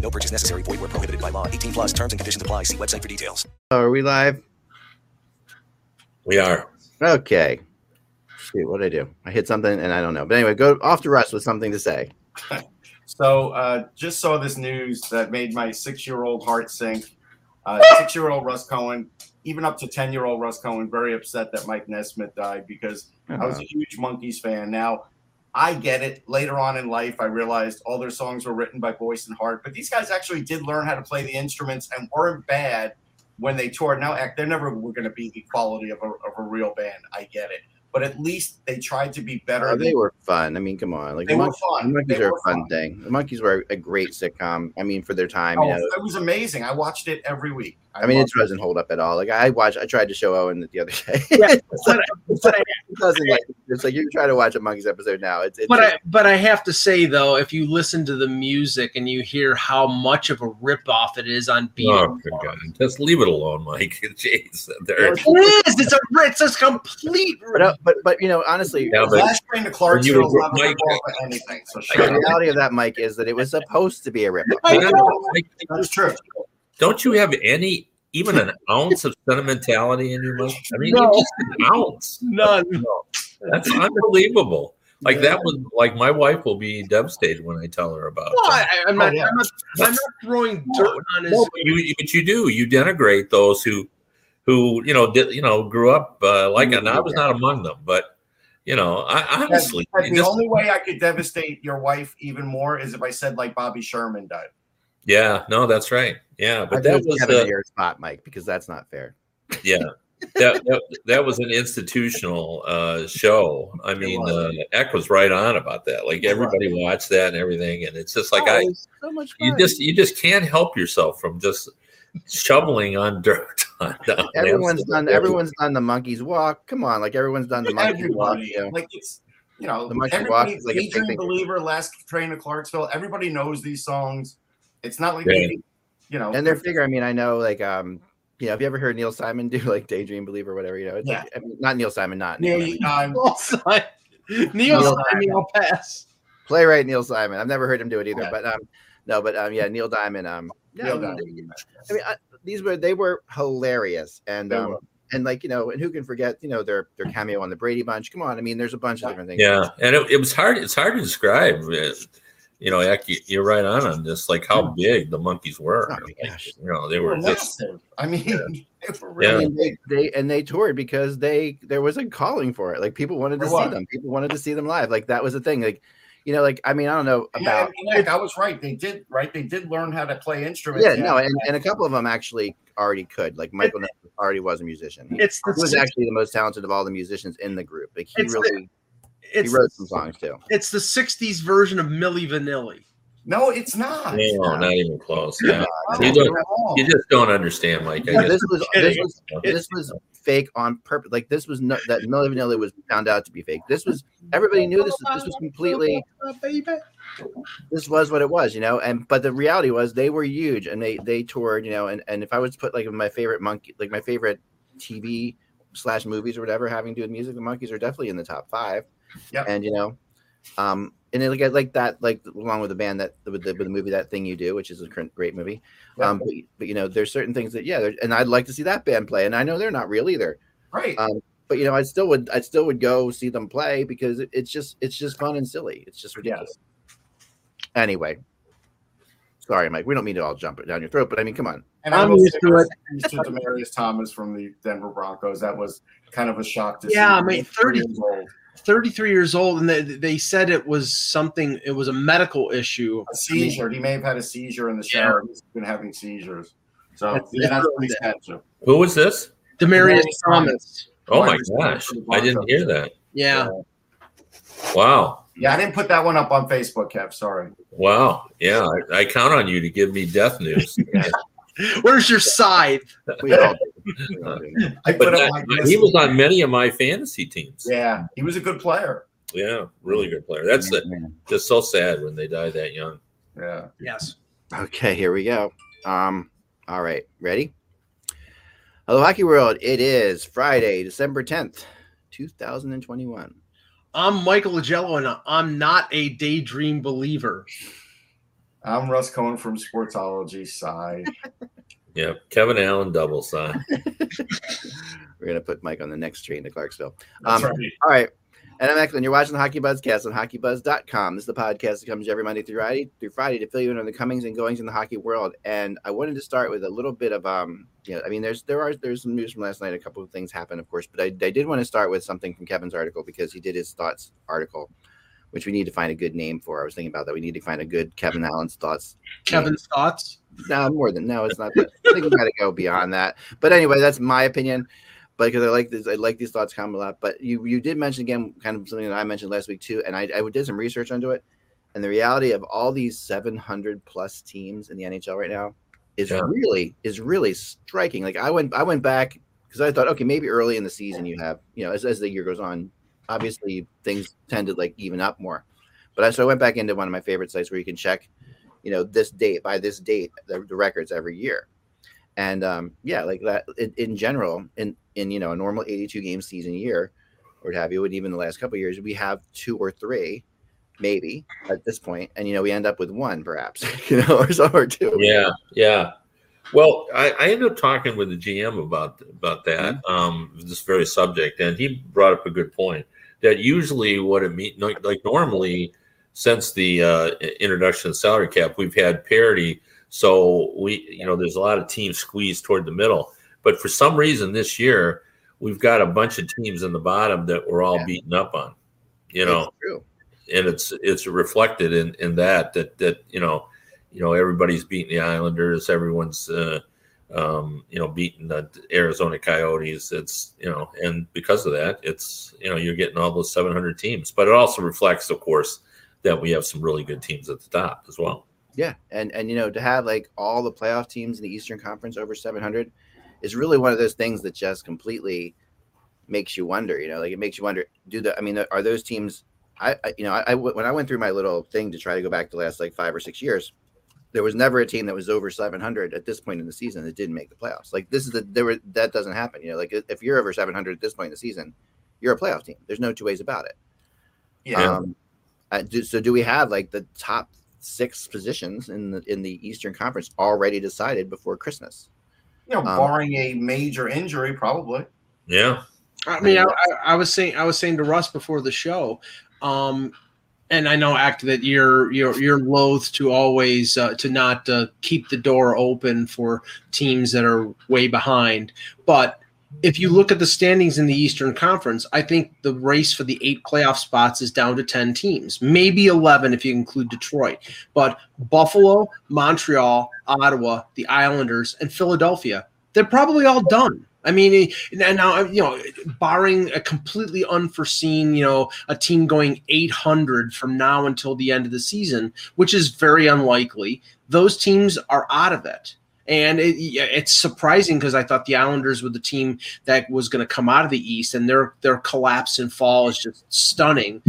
No purchase necessary. Void where prohibited by law. 18 plus terms and conditions apply. See website for details. Are we live? We are. Okay. Shoot, what did I do? I hit something and I don't know. But anyway, go off to Russ with something to say. So uh, just saw this news that made my six-year-old heart sink. Uh, six-year-old Russ Cohen, even up to ten-year-old Russ Cohen, very upset that Mike Nesmith died because I was a huge Monkees fan. Now I get it. Later on in life, I realized all their songs were written by Boyce and Hart, but these guys actually did learn how to play the instruments and weren't bad when they toured. Now, act, they never were going to be the quality of a, of a real band. I get it, but at least they tried to be better. Oh, they were fun. I mean, come on. Like They the were Monkees, fun. the Monkees They are a fun, fun. thing. The Monkees were a great sitcom. I mean, for their time, Oh, you know. it was amazing. I watched it every week. I mean, it doesn't hold up at all. Like I watched, I tried to show Owen the other day. Yeah, It's like- it's like- it doesn't like it's like you try to watch a Monkees episode now. It's, it's But I but I have to say though, if you listen to the music and you hear how much of a ripoff it is on Beat Oh, God. Just leave it alone, Mike. Jeez. There. it is. It's a it's a complete. but, uh, but but you know, honestly, Yeah, but Last train to Clarksville would- not Mike- anything. So the reality of that, Mike, is that it was supposed to be a rip. I know. That's true. Don't you have any, even an ounce of sentimentality in your Mike? I mean, No. just an ounce. None. That's unbelievable. Like that was like my wife will be devastated when I tell her about. No, that. I, I'm Oh, not. yeah. I'm not. I'm not throwing dirt on his. No, but you, but you do. You denigrate those who, who you know, did, you know, grew up uh, like, and I was not among them. But you know, I honestly, That's- it the just- only way I could devastate your wife even more is if I said like Bobby Sherman died. Yeah, no, that's right. Yeah, but think that was Kevin uh, your spot, Mike, because that's not fair. yeah. that, that that was an institutional uh, show. I mean, was. uh, Eck was right on about that. Like It was. everybody watched that and everything, and it's just like Oh, I, so much you just you just can't help yourself from just shoveling on dirt. On, on everyone's absolute- done. Everyone's done the Monkees walk. Come on, like everyone's done the monkey's walk. Everybody, You know? like it's you know, The Monkey Walk everybody, is like a big Believer, Last Train to Clarksville. Everybody knows these songs. It's not like Yeah. they, you know, and their figure. I mean, I know, like, um, you know, have you ever heard Neil Simon do like Daydream Believer or whatever? You know, it's Yeah. like, I mean, not Neil Simon, not Neil, Neil, um, Neil Neil Neil Simon, I'll pass. playwright Neil Simon. I've never heard him do it either, Yeah. but um, no, but um, yeah, Neil Diamond. Um, yeah, Neil I mean, Diamond. I mean, I, these were they were hilarious, and They um, were. and like you know, and who can forget, you know, their their cameo on the Brady Bunch? Come on, I mean, there's a bunch of different things. Yeah, and it, it was hard. It's hard to describe. uh, You know, Eck, you- you're right on on this. Like how big the Monkees were. Oh Like, gosh. you know, they they were were just. I mean, they were Yeah. Really mean, they, they and they toured because they there was a calling for it. Like people wanted to There see them. People wanted to see them live. Like that was the thing. Like, you know, like I mean, I don't know Yeah, about and Nick, I was right. They did right. They did learn how to play instruments. yeah, no, and, and a couple of them actually already could. Like Michael Nesmith already was a musician. He, It's the he was six- actually the most talented of all the musicians in the group. Like he It's the- really he it's wrote some songs too. it's the '60s version of Milli Vanilli. no, it's not. no, not even close. Yeah, No, you don't. You just don't understand, Mike. Yeah, guess. this was this was this was fake on purpose. Like this was no, that Milli Vanilli was found out to be fake. This was everybody knew this. This was completely baby. this was what it was, you know. And but the reality was they were huge and they they toured, you know. And and if I was to put like my favorite monkey, like my favorite TV slash movies or whatever having to do with music, the Monkees are definitely in the top five. Yep. And you know, um, and then like like that, like along with the band that with the, with the movie that thing you do, which is a great movie. Um, but, but you know, there's certain things that yeah, and I'd like to see that band play, and I know they're not real either. Right. Um, but you know, I still would, I still would go see them play because it, it's just, it's just fun and silly. It's just ridiculous. Anyway, sorry, Mike. We don't mean to all jump it down your throat, but I mean, come on. And I I'm used to it. used to Demaryius Thomas from the Denver Broncos. That was kind of a shock to see. Yeah, I mean, 30 years old. 33 years old, and they, they said it was something. It was a medical issue. A seizure. He may have had a seizure in the Yeah. shower. He's been having seizures. So That's- yeah, that's that's what he said. So. Who was this? Demaryius Demaryius Thomas. Oh my gosh, I didn't hear that. Yeah. Wow, Yeah, I didn't put that one up on Facebook, Kev. Sorry. wow, yeah. I, I count on you to give me death news. Where's your scythe? We all do. We all do. I But put up that- Mike he was on many of my fantasy teams. Yeah, he was a good player. Yeah, really good player. That's the, just so sad when they die that young. Yeah. Yes. Okay, here we go. Um, all right, ready? Hello, Hockey World. It is Friday, December 10th, 2021. I'm Michael Augello, and I'm not a daydream believer. I'm Russ Cohen from Sportsology side. Yeah, Kevin Allen double sign. We're gonna put Mike on the next train to Clarksville. That's Um, right. All right. And I'm Eklund. You're watching the Hockey Buzz cast on hockeybuzz.com. This is the podcast that comes every Monday through Friday through Friday to fill you in on the comings and goings in the hockey world. And I wanted to start with a little bit of um, you know, I mean, there's there are there's some news from last night. A couple of things happened, of course, but I, I did want to start with something from Kevin's article because he did his thoughts article, which we need to find a good name for. I was thinking about that. We need to find a good Kevin Allen's thoughts. Kevin's thoughts? No, more than no, it's not. That. I think we got to go beyond that. But anyway, that's my opinion. But because I like this, I like these thoughts come a lot. But you you did mention again, kind of something that I mentioned last week too, and I, I did some research into it. And the reality of all these 700 plus teams in the NHL right now is Yeah. really is really striking. Like I went I went back because I thought, okay, maybe early in the season you have, you know, as, as the year goes on, obviously things tend to like even up more. But I so I went back into one of my favorite sites where you can check, you know, this date by this date the, the records every year, and um, yeah, like that in, in general, in in you know a normal 82 game season year, or what have you, and even the last couple of years, we have two or three, maybe at this point, and you know we end up with one perhaps, you know, or so or two. Yeah, yeah. Well, I, I ended up talking with the GM about about that Mm-hmm. um, this very subject, and he brought up a good point that usually what it means, like, like normally, since the uh, introduction of salary cap, we've had parity. So we, you know, there's a lot of teams squeezed toward the middle, but for some reason this year we've got a bunch of teams in the bottom that we're all Yeah. beaten up on. You know, It's and it's it's reflected in in that that that you know you know everybody's beating the Islanders, everyone's uh, um, you know beating the Arizona Coyotes. It's you know, and because of that, it's you know you're getting all those 700 teams, but it also reflects, of course, that we have some really good teams at the top as well. Yeah, and and you know to have like all the playoff teams in the Eastern Conference over 700 is really one of those things that just completely makes you wonder. You know, like it makes you wonder: Do the I mean, are those teams? I, I you know, I, I when I went through my little thing to try to go back the last like five or six years, there was never a team that was over 700 at this point in the season that didn't make the playoffs. Like this is the there were that doesn't happen. You know, like if you're over 700 at this point in the season, you're a playoff team. There's no two ways about it. Yeah. Um, uh, do, so do we have like the top six positions in the in the Eastern Conference already decided before Christmas? you know, um, barring a major injury, probably. Yeah, I mean, I, I, I was saying, I was saying to Russ before the show, um, and I know act that you're you're you're loath to always uh, to not uh, keep the door open for teams that are way behind, but if you look at the standings in the Eastern Conference, I think the race for the eight playoff spots is down to 10 teams, maybe 11 if you include Detroit. But Buffalo, Montreal, Ottawa, the Islanders, and Philadelphia, they're probably all done. I mean, now, you know, barring a completely unforeseen, you know, a team going 800 from now until the end of the season, which is very unlikely, those teams are out of it. And it, it's surprising because I thought the Islanders were the team that was going to come out of the East, and their their collapse and fall is just stunning.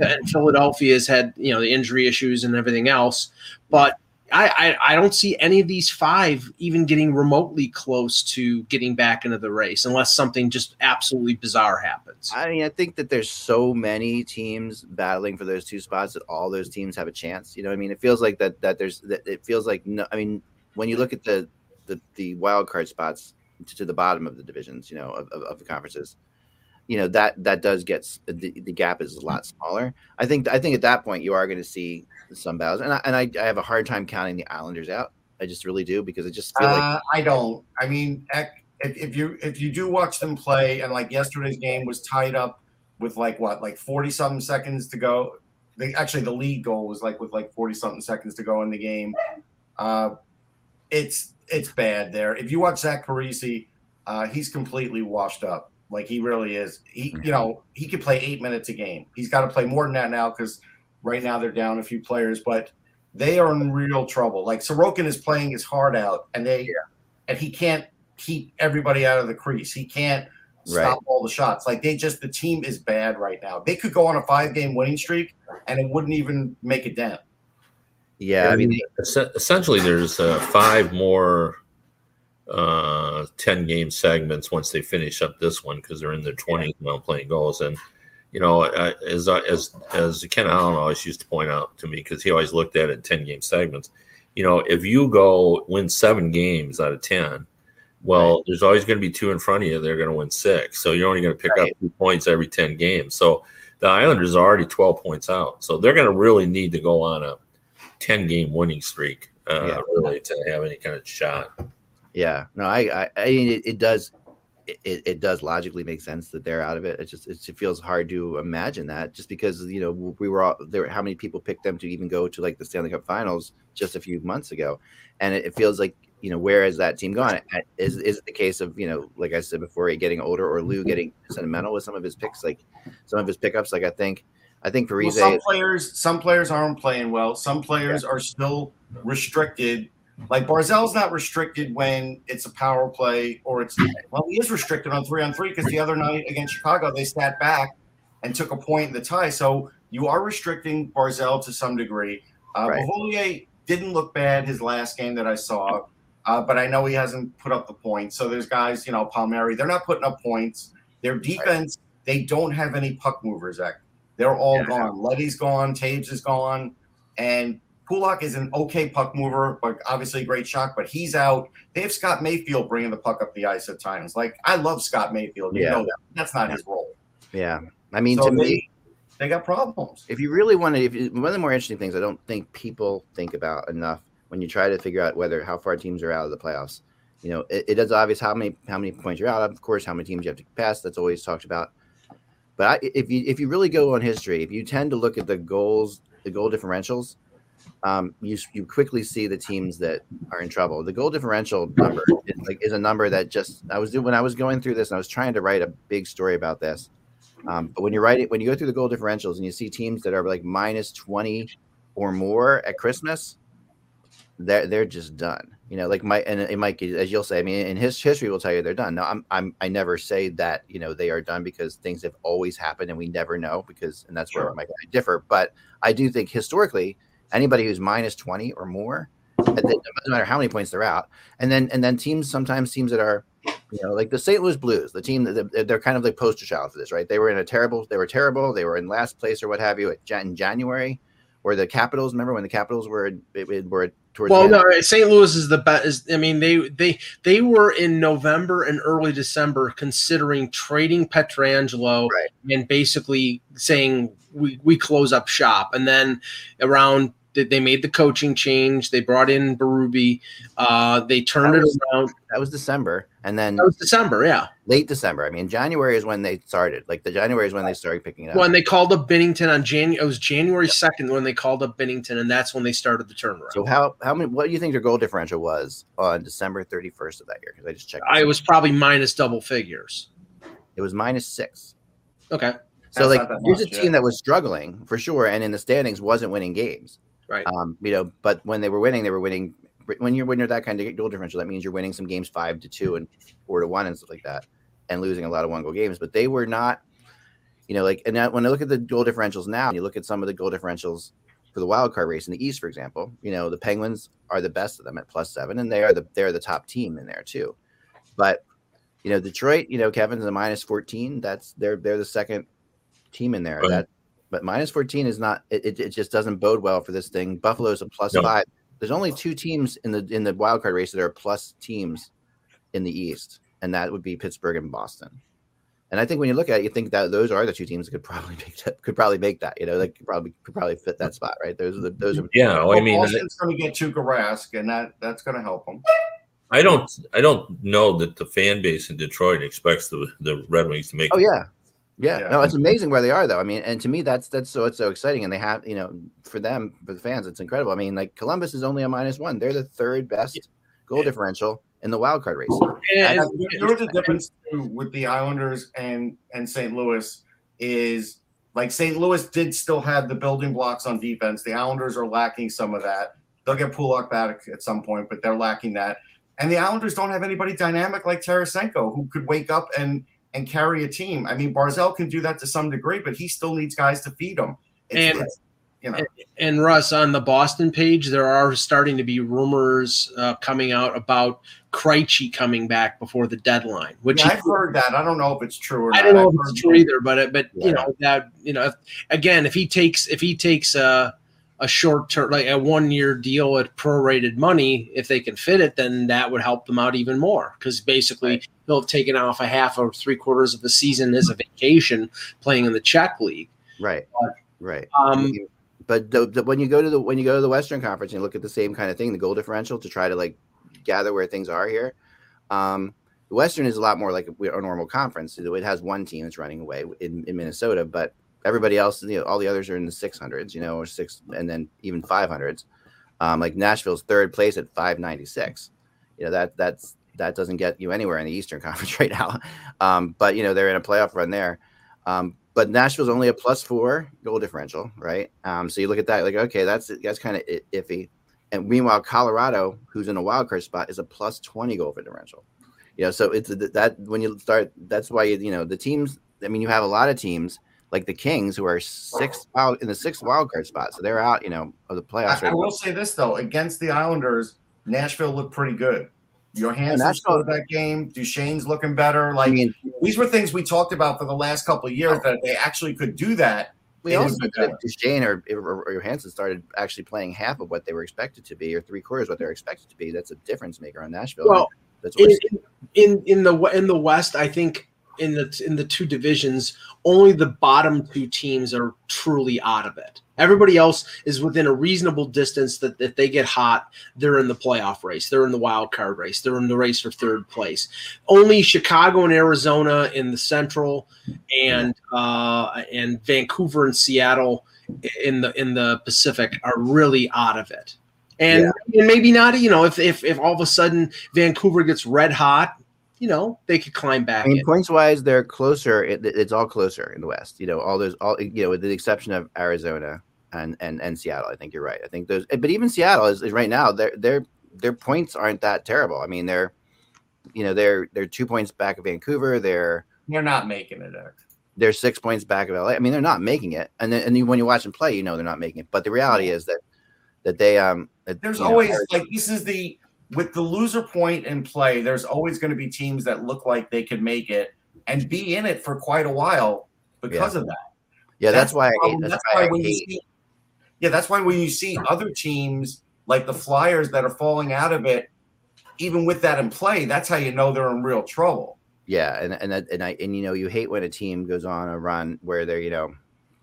And Philadelphia's had you know the injury issues and everything else, but I, I I don't see any of these five even getting remotely close to getting back into the race unless something just absolutely bizarre happens. I mean, I think that there's so many teams battling for those two spots that all those teams have a chance. You know, I mean, it feels like that that there's that it feels like no. I mean, when you look at the the, the wild card spots to, to the bottom of the divisions, you know, of, of, of the conferences, you know that that does get the, the gap is a lot smaller. I think I think at that point you are going to see some battles, and I, and I, I have a hard time counting the Islanders out. I just really do because I just feel like Uh, I don't. I mean, if, if you if you do watch them play, and like yesterday's game was tied up with like what, like forty something seconds to go. They, actually, the lead goal was like with like forty something seconds to go in the game. Uh, it's it's bad there. If you watch Zach Parise, uh, he's completely washed up. Like he really is. He, you know, he could play eight minutes a game. He's got to play more than that now because right now they're down a few players. But they are in real trouble. Like Sorokin is playing his heart out, and they yeah. and he can't keep everybody out of the crease. He can't stop right. all the shots. Like they just the team is bad right now. They could go on a five game winning streak, and it wouldn't even make a dent. Yeah, I mean, essentially, there's uh, five more uh, 10 game segments once they finish up this one because they're in their 20s now playing goals. And, you know, as as as Ken Allen always used to point out to me, because he always looked at it 10 game segments, you know, if you go win seven games out of 10, well, right. there's always going to be two in front of you. They're going to win six. So you're only going to pick right. up two points every 10 games. So the Islanders are already 12 points out. So they're going to really need to go on a 10 game winning streak, uh, yeah. really, to have any kind of shot. Yeah, no, I, I, I mean, it, it does, it, it does logically make sense that they're out of it. It just, it feels hard to imagine that just because, you know, we were all there. How many people picked them to even go to like the Stanley Cup finals just a few months ago? And it, it feels like, you know, where has that team gone? Is, is it the case of, you know, like I said before, getting older or Lou getting sentimental with some of his picks, like some of his pickups? Like I think, I think Parise. Well, some players, some players aren't playing well. Some players yeah. are still restricted like Barzal's not restricted when it's a power play or it's well, he is restricted on three on three because the other night against Chicago they sat back and took a point in the tie. So you are restricting Barzal to some degree. Uh, right. didn't look bad his last game that I saw, uh, but I know he hasn't put up the points. So there's guys, you know, Palmieri, they're not putting up points. Their defense, right. they don't have any puck movers. Zach. They're all yeah. gone. Leddy's gone. Toews is gone, and Pulock is an okay puck mover, but obviously a great shot, but he's out. They have Scott Mayfield bringing the puck up the ice at times. Like, I love Scott Mayfield. You yeah. know that. That's not his role. Yeah. I mean, so to they, me, they got problems. If you really want to, if you, one of the more interesting things I don't think people think about enough when you try to figure out whether how far teams are out of the playoffs. You know, it, it is obvious how many how many points you're out. Of course, how many teams you have to pass. That's always talked about. But I, if you if you really go on history, if you tend to look at the goals, the goal differentials, um, you you quickly see the teams that are in trouble. The goal differential number is like is a number that just I was doing when I was going through this and I was trying to write a big story about this. Um, but when you write it, when you go through the goal differentials and you see teams that are like minus twenty or more at Christmas, they're they're just done. You know, like my and it might as you'll say. I mean, in his history will tell you they're done. No, I'm I'm I never say that you know they are done because things have always happened and we never know because and that's where sure. I differ. But I do think historically anybody who's minus 20 or more it doesn't matter how many points they're out. And then and then teams sometimes teams that are you know like the st louis blues the team that they're kind of like poster child for this right? They were in a terrible they were terrible they were in last place or what have you in january or the capitals remember when the capitals were were towards well no uh, st louis is the best i mean they they they were in november and early december considering trading Pietrangelo right. and basically saying we, we close up shop. And then around they made the coaching change. They brought in Berube. Uh, they turned was, it around. That was December, and then that was December. Yeah, late December. I mean, January is when they started. Like the January is when they started picking up. When they called up Binnington on January, it was January second when they called up Binnington, and that's when they started the turnaround. So how how many? What do you think their goal differential was on December thirty first of that year? Because I just checked. I was probably minus double figures. It was minus six. Okay. So That's like, here's much, a team yeah. that was struggling for sure, and in the standings wasn't winning games. Right. Um, you know, but when they were winning, they were winning. When you're when you're that kind of goal differential, that means you're winning some games five to two and four to one and stuff like that, and losing a lot of one goal games. But they were not, you know, like and that, when I look at the goal differentials now, and you look at some of the goal differentials for the wild card race in the East, for example, you know, the Penguins are the best of them at plus seven, and they are the they're the top team in there too. But you know, Detroit, you know, Kevin's a minus fourteen. That's they're they're the second team in there. Right. That but minus 14 is not it, it just doesn't bode well for this thing. buffalo is a plus no. five. There's only two teams in the in the wild card race that are plus teams in the East, and that would be Pittsburgh and Boston. And I think when you look at it, you think that those are the two teams that could probably make that could probably make that. You know, they could probably could probably fit that spot, right? Those are the those are yeah. Well, I mean, Boston's going to get Tuukka Rask, and that that's going to help them. I don't I don't know that the fan base in Detroit expects the the Red Wings to make. Oh yeah, yeah, yeah, no, it's amazing where they are though. I mean, and to me, that's that's so it's so exciting, and they have you know for them for the fans, it's incredible. I mean, like Columbus is only a minus one; they're the third best goal yeah. differential in the wild card race. And, and, there's a difference with the Islanders and and St. Louis is like St. Louis did still have the building blocks on defense. The Islanders are lacking some of that. They'll get Pulock back at some point, but they're lacking that. And the Islanders don't have anybody dynamic like Tarasenko who could wake up and and carry a team. I mean, Barzal can do that to some degree, but he still needs guys to feed him. It's, And- it's, you know, And Russ, on the Boston page, there are starting to be rumors uh, coming out about Krejci coming back before the deadline, which yeah, he- I've heard that. I don't know if it's true or I don't know I've if it's true either, but but you know that you know if, again, if he takes if he takes a a short term like a one year deal at prorated money, if they can fit it, then that would help them out even more because basically they'll have taken off a half or three quarters of the season as a vacation playing in the Czech league. Right. Right. Um, but the, the, when you go to the when you go to the Western Conference and you look at the same kind of thing, the goal differential to try to like gather where things are here. Um, the Western is a lot more like a, a normal conference. It has one team that's running away in, in Minnesota, but everybody else, you know, all the others are in the six hundreds, you know, or six, and then even five hundreds. Um, like Nashville's third place at five ninety six. You know that that's that doesn't get you anywhere in the Eastern Conference right now. Um, but you know they're in a playoff run there. Um, but Nashville's only a plus four goal differential, right? Um, so you look at that, like, okay, that's that's kind of iffy. And meanwhile, Colorado, who's in a wild card spot, is a plus twenty goal differential. You know, so it's that when you start, that's why you, you know the teams. I mean, you have a lot of teams like the Kings who are sixth wild in the sixth wild card spot, so they're out, you know, of the playoffs. I, I will say this though, against the Islanders, Nashville looked pretty good. Johansen Nashville- scored that game. Duchene's looking better. I Like mean, these were things we talked about for the last couple of years that they actually could do that. we also is did better. Duchesne or, or, or Johansen started actually playing half of what they were expected to be, or three quarters what they're expected to be. That's a difference maker on Nashville. Well, that's what in, in in the in the West, I think in the in the two divisions, only the bottom two teams are truly out of it. Everybody else is within a reasonable distance that if they get hot, they're in the playoff race, they're in the wild card race, they're in the race for third place. Only Chicago and Arizona in the Central, and uh, and Vancouver and Seattle in the in the Pacific are really out of it. And, and maybe not, you know, if, if if all of a sudden Vancouver gets red hot, you know, they could climb back I mean, in. points wise, they're closer. It, it's all closer in the West. You know, all those, all you know, with the exception of Arizona and and and Seattle. I think you're right. I think those, but even Seattle is, is right now. Their their their points aren't that terrible. I mean, they're, you know, they're they're two points back of Vancouver. They're They're not making it. Eric. they're six points back of LA. I mean, they're not making it. And then and then when you watch them play, you know they're not making it. But the reality is that that they um that, There's you know, always like this is the with the loser point in play. There's always going to be teams that look like they could make it and be in it for quite a while because of that. yeah. That's, That's why I the hate. problem. That's, That's why why when you see, yeah, that's why when you see other teams like the Flyers that are falling out of it, even with that in play, that's how you know they're in real trouble. Yeah, and and and I and you know you hate when a team goes on a run where they're you know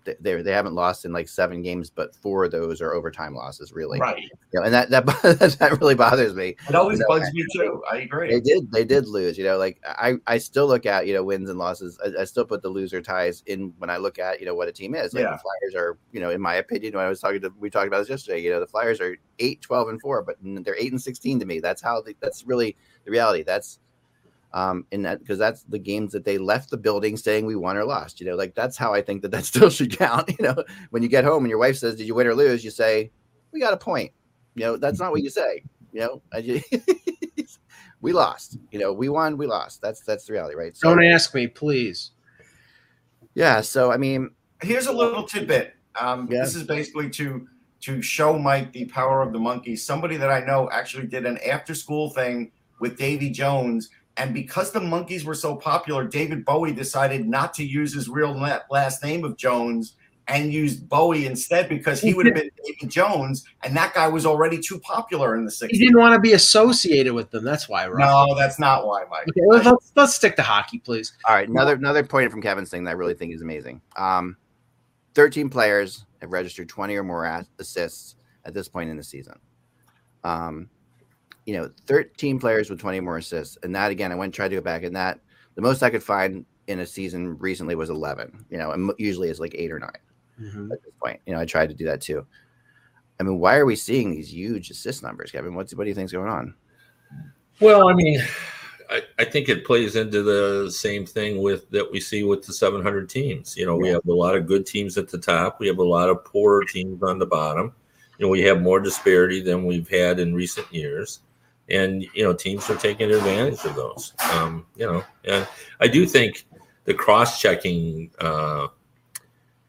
they they haven't lost in like seven games, but four of those are overtime losses, really. Right. You know, and that that that really bothers me. It always No, bugs me too. I agree. They did they did lose. You know, like I I still look at you know wins and losses. I, I still put the loser ties in when I look at you know what a team is. Like Yeah. the Flyers are you know in my opinion when I was talking to we talked about this yesterday. You know the Flyers are 8, 12, and four, but they're eight and sixteen to me. That's how they, that's really the reality. That's um in that because that's the games that they left the building saying we won or lost you know like that's how i think that that still should count you know when you get home and your wife says did you win or lose you say we got a point you know that's not what you say you know I ju- we lost you know we won we lost that's that's the reality right so Don't ask me, please. yeah so i mean Here's a little tidbit. Um, Yeah. This is basically to to show Mike the power of the monkey. Somebody that I know actually did an after school thing with Davy Jones. And because the Monkees were so popular, David Bowie decided not to use his real last name of Jones and used Bowie instead because he would have been David Jones, and that guy was already too popular in the 60s. He didn't want to be associated with them. That's why, right? No, that's not why, Mike. Okay, let's, let's, let's stick to hockey, please. all right another another point from kevin's thing that i really think is amazing um 13 players have registered 20 or more assists at this point in the season um you know 13 players with 20 more assists and that again i went and tried to go back and that the most i could find in a season recently was 11 you know and usually it's like eight or 9 Mhm. at this point you know i tried to do that too i mean why are we seeing these huge assist numbers kevin what's what do you think's going on Well, I mean, I, I think it plays into the same thing with that we see with the 700 teams. You know, we have a lot of good teams at the top. We have a lot of poorer teams on the bottom. You know, we have more disparity than we've had in recent years, and you know, teams are taking advantage of those. Um, you know, and I do think the cross-checking uh,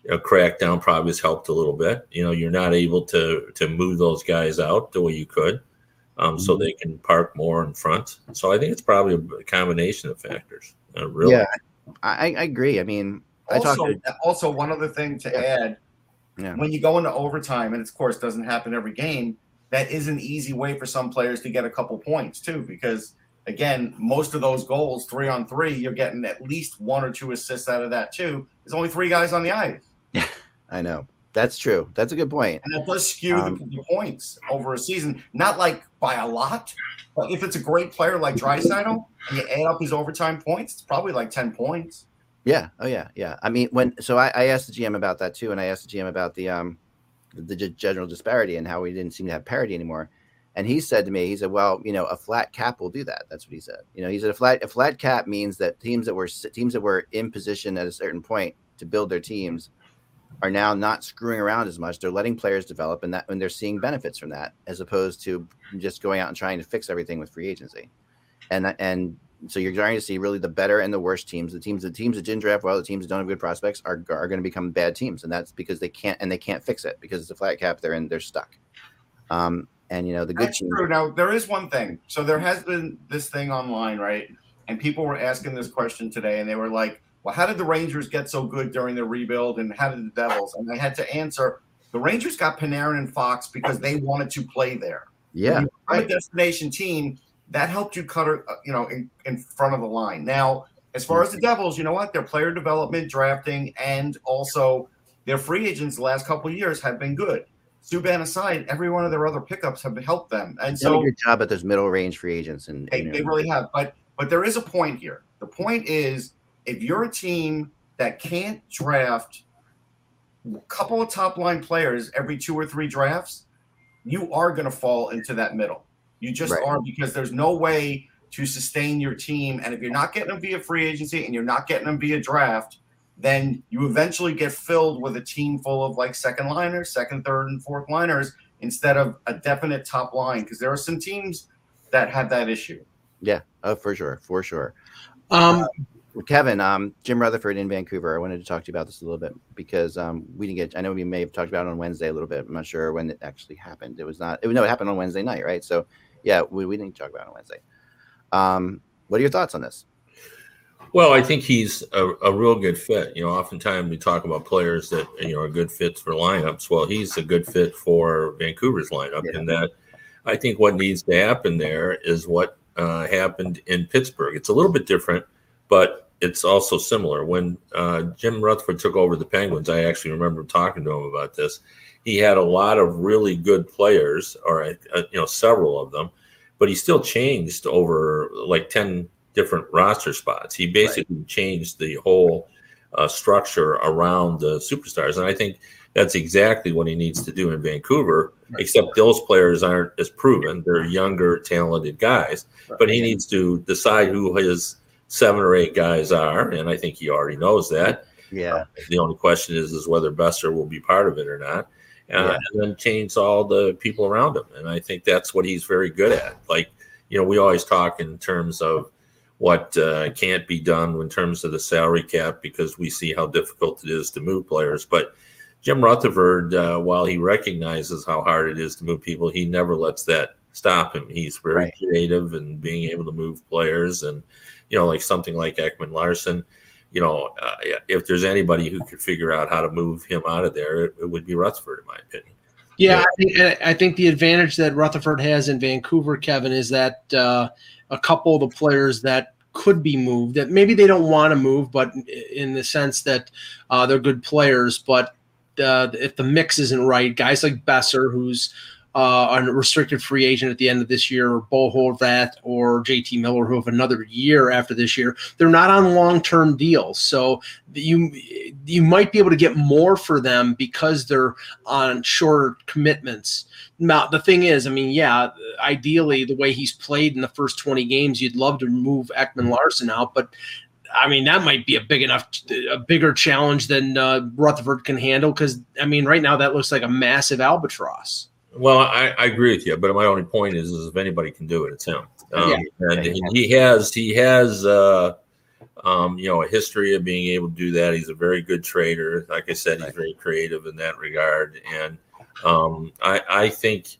you know, crackdown probably has helped a little bit. You know, you're not able to to move those guys out the way you could um, so Mm-hmm. they can park more in front. So I think it's probably a combination of factors. Uh, really. Yeah, I, I agree. I mean, I talked Also, to also one other thing to Yeah. add: Yeah. when you go into overtime, and of course doesn't happen every game, that is an easy way for some players to get a couple points too. Because again, most of those goals, three on three, you're getting at least one or two assists out of that too. There's only three guys on the ice, Yeah, I know that's true. That's a good point. and that does skew Um, the, the points over a season. Not like by a lot, but if it's a great player like Draisaitl, and you add up his overtime points, it's probably like ten points. Yeah. Oh yeah. Yeah. I mean, when so I, I asked the GM about that too, and I asked the GM about the um the, general disparity and how we didn't seem to have parity anymore. And he said to me, he said, "Well, you know, a flat cap will do that." That's what he said. You know, he said a flat a flat cap means that teams that were teams that were in position at a certain point to build their teams are now not screwing around as much. They're letting players develop, and that and they're seeing benefits from that, as opposed to just going out and trying to fix everything with free agency. And and so you're starting to see really the better and the worst teams. The teams, the teams that didn't draft well, the teams that don't have good prospects are are going to become bad teams, and that's because they can't and they can't fix it because it's a flat cap. They're in, they're stuck. Um, and you know the good That's teams. true. Now there is one thing. So there has been this thing online, right? And people were asking this question today, and they were like, "Well, how did the Rangers get so good during the rebuild, and how did the Devils?" And I had to answer: the Rangers got Panarin and Fox because they wanted to play there. Yeah, When you become right. a destination team that helped you cut, her, uh, you know, in, in front of the line. Now, as far as the Devils, you know what? Their player development, drafting, and also their free agents the last couple of years have been good. Subban aside, every one of their other pickups have helped them, and Done a so good job at those middle range free agents, and they, they really have. But but there is a point here. The point is, if you're a team that can't draft a couple of top line players every two or three drafts, you are going to fall into that middle. You just Right. are because there's no way to sustain your team. And if you're not getting them via free agency and you're not getting them via draft, then you eventually get filled with a team full of like second liners, second, third, and fourth liners instead of a definite top line. Because there are some teams that have that issue. yeah, oh, for sure, for sure. Um, Kevin, um, Jim Rutherford in Vancouver. I wanted to talk to you about this a little bit because um, we didn't get. I know we may have talked about it on Wednesday a little bit. I'm not sure when it actually happened. It was not. It, no, it happened on Wednesday night, right? So, yeah, we, we didn't talk about it on Wednesday. Um, what are your thoughts on this? Well, I think he's a, a real good fit. You know, oftentimes we talk about players that you know are good fits for lineups. Well, he's a good fit for Vancouver's lineup, Yeah. and that I think what needs to happen there is what uh, happened in Pittsburgh. It's a little bit different, but it's also similar. When uh, Jim Rutherford took over the Penguins, I actually remember talking to him about this. He had a lot of really good players, or uh, you know, several of them, but he still changed over like ten different roster spots. He basically changed the whole uh, structure around the superstars, and I think that's exactly what he needs to do in Vancouver. Except those players aren't as proven; they're younger, talented guys. But he needs to decide who his seven or eight guys are, and I think he already knows that. Yeah, The only question is is whether Boeser will be part of it or not, uh, Yeah. and then change all the people around him. And I think that's what he's very good at. Like you know, we always talk in terms of what uh, can't be done in terms of the salary cap because we see how difficult it is to move players. But Jim Rutherford, uh, while he recognizes how hard it is to move people, he never lets that stop him. He's very Right. creative and being able to move players, and you know, like something like Ekman-Larsson. You know, uh, if there's anybody who could figure out how to move him out of there, it, it would be Rutherford, in my opinion. Yeah, Yeah. I think, I think the advantage that Rutherford has in Vancouver, Kevin, is that uh, a couple of the players that could be moved, that maybe they don't want to move, but in the sense that uh, they're good players, but uh, if the mix isn't right, guys like Boeser, who's uh, a restricted free agent at the end of this year, or Bo Horvath or JT Miller, who have another year after this year. They're not on long term deals, so you you might be able to get more for them because they're on shorter commitments. Now the thing is, I mean, yeah, ideally the way he's played in the first twenty games, you'd love to move Ekman-Larsson out, but I mean, that might be a big enough, a bigger challenge than uh, Rutherford can handle. Because I mean, right now that looks like a massive albatross. Well, I, I agree with you, but my only point is, is if anybody can do it, it's him. Um, yeah. And he, he has, he has, uh, um, you know, a history of being able to do that. He's a very good trader. Like I said, he's very creative in that regard, and um, I, I think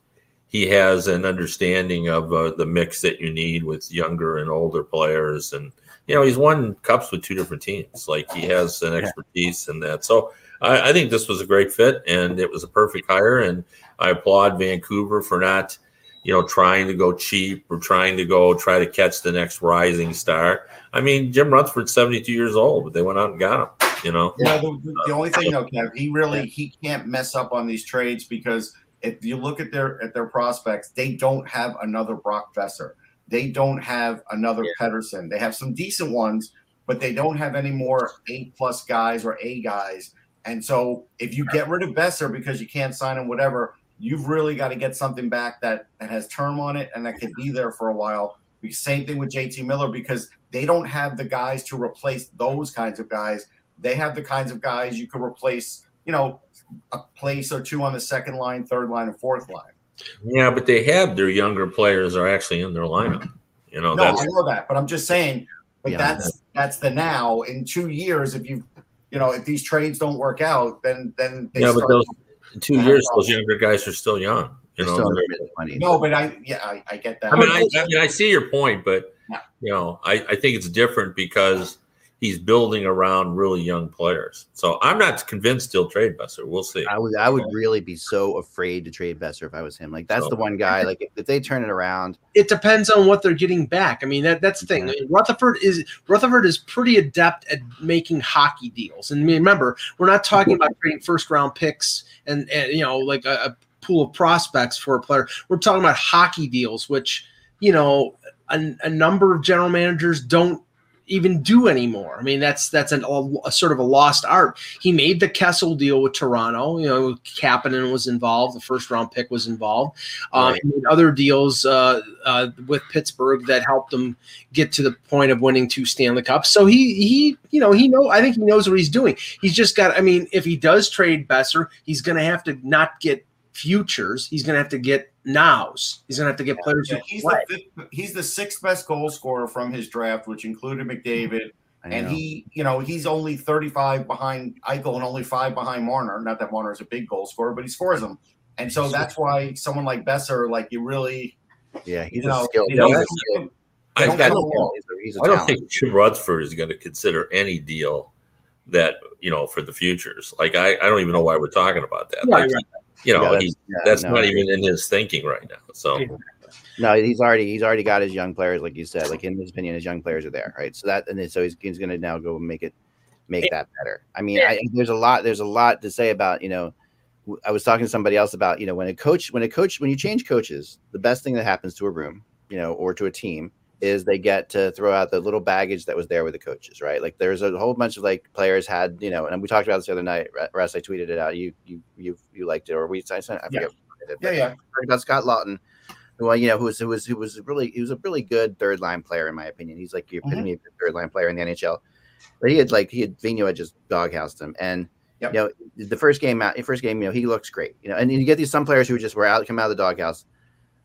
he has an understanding of uh, the mix that you need with younger and older players and you know, he's won cups with two different teams. Like he has an expertise in that. So I, I, think this was a great fit and it was a perfect hire. And I applaud Vancouver for not, you know, trying to go cheap or trying to go try to catch the next rising star. I mean, Jim Rutherford's 72 years old, but they went out and got him, you know. Yeah, the, the only thing though, Kev, he really he can't mess up on these trades because if you look at their at their prospects, they don't have another Brock Boeser. They don't have another yeah. Pettersson. They have some decent ones, but they don't have any more A plus guys or A guys. And so if you get rid of Boeser because you can't sign him, whatever, you've really got to get something back that, that has term on it and that can be there for a while. The Same thing with JT Miller because they don't have the guys to replace those kinds of guys. They have the kinds of guys you could replace, you know, a place or two on the second line, third line, and fourth line. Yeah, but they have their younger players are actually in their lineup. You know, no, I know that, but I'm just saying. But yeah, that's that's the now. In two years, if you you know if these trades don't work out, then then yeah, but those in two years, those younger guys are still young. You know, no, but I yeah, I, I get that. I mean, I, I mean, I see your point, but you know, I, I think it's different because he's building around really young players. So I'm not convinced he'll trade Boeser. We'll see. I would I would really be so afraid to trade Boeser if I was him. Like that's so, the one guy. Like if, if, they turn it around, it depends on what they're getting back. I mean that that's the thing. I mean, Rutherford is Rutherford is pretty adept at making hockey deals. And remember, we're not talking about trading first round picks and, and you know like a, a pool of prospects for a player. We're talking about hockey deals, which you know a, a number of general managers don't even do anymore. I mean, that's that's an, a, a, sort of a lost art. He made the Kessel deal with Toronto. You know, Kapanen was involved. The first round pick was involved. Um, right. He made other deals uh, uh, with Pittsburgh that helped him get to the point of winning two Stanley Cups. So he he you know he know I think he knows what he's doing. He's just got. I mean, if he does trade Boeser, he's going to have to not get futures. He's going to have to get nows. He's going to have to get players yeah, he's, the fifth, he's the sixth best goal scorer from his draft, which included McDavid. And he, you know, he's only 35 behind Eichel and only five behind Marner. Not that Marner is a big goal scorer, but he scores them. And so that's why someone like Boeser, like you really, yeah, he's a skilled. I don't, I don't, he's a, I don't think Jim Rutherford is going to consider any deal that you know for the futures. Like I, I don't even know why we're talking about that. Yeah, like, right you know, yeah, that's, yeah, that's no, not even in his thinking right now. So no, he's already he's already got his young players, like you said. Like in his opinion, his young players are there, right? So that and so he's, he's going to now go make it make that better. I mean, I, there's a lot there's a lot to say about you know. I was talking to somebody else about you know when a coach when a coach when you change coaches, the best thing that happens to a room, you know, or to a team is they get to throw out the little baggage that was there with the coaches, right? Like there's a whole bunch of like players had, you know, and we talked about this the other night. Russ, I tweeted it out. You you you you liked it, or we I sent. I forget. Yeah, yeah, yeah. About Scott Laughton, who you know who was who was who was really he was a really good third line player in my opinion. He's like your epitome mm-hmm. of third line player in the NHL. But he had like he had Vigneault had just doghoused him, and yep. you know the first game out, the first game, you know he looks great, you know, and you get these some players who just were out come out of the doghouse.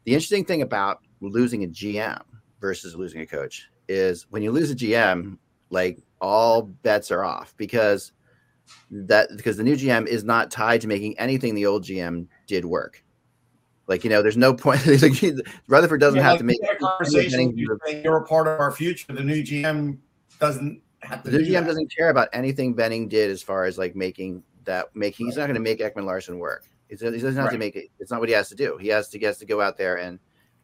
The interesting thing about losing a GM versus losing a coach is when you lose a GM, like all bets are off because that because the new GM is not tied to making anything the old GM did work. Like you know, there's no point. like, Rutherford doesn't yeah, have like to make a conversation. You're, you're, a part of our future. The new GM doesn't have to. The new GM that. doesn't care about anything Benning did as far as like making that making. He's not going to make Ekman-Larsson work. He doesn't have right. to make it. It's not what he has to do. He has to he has to go out there and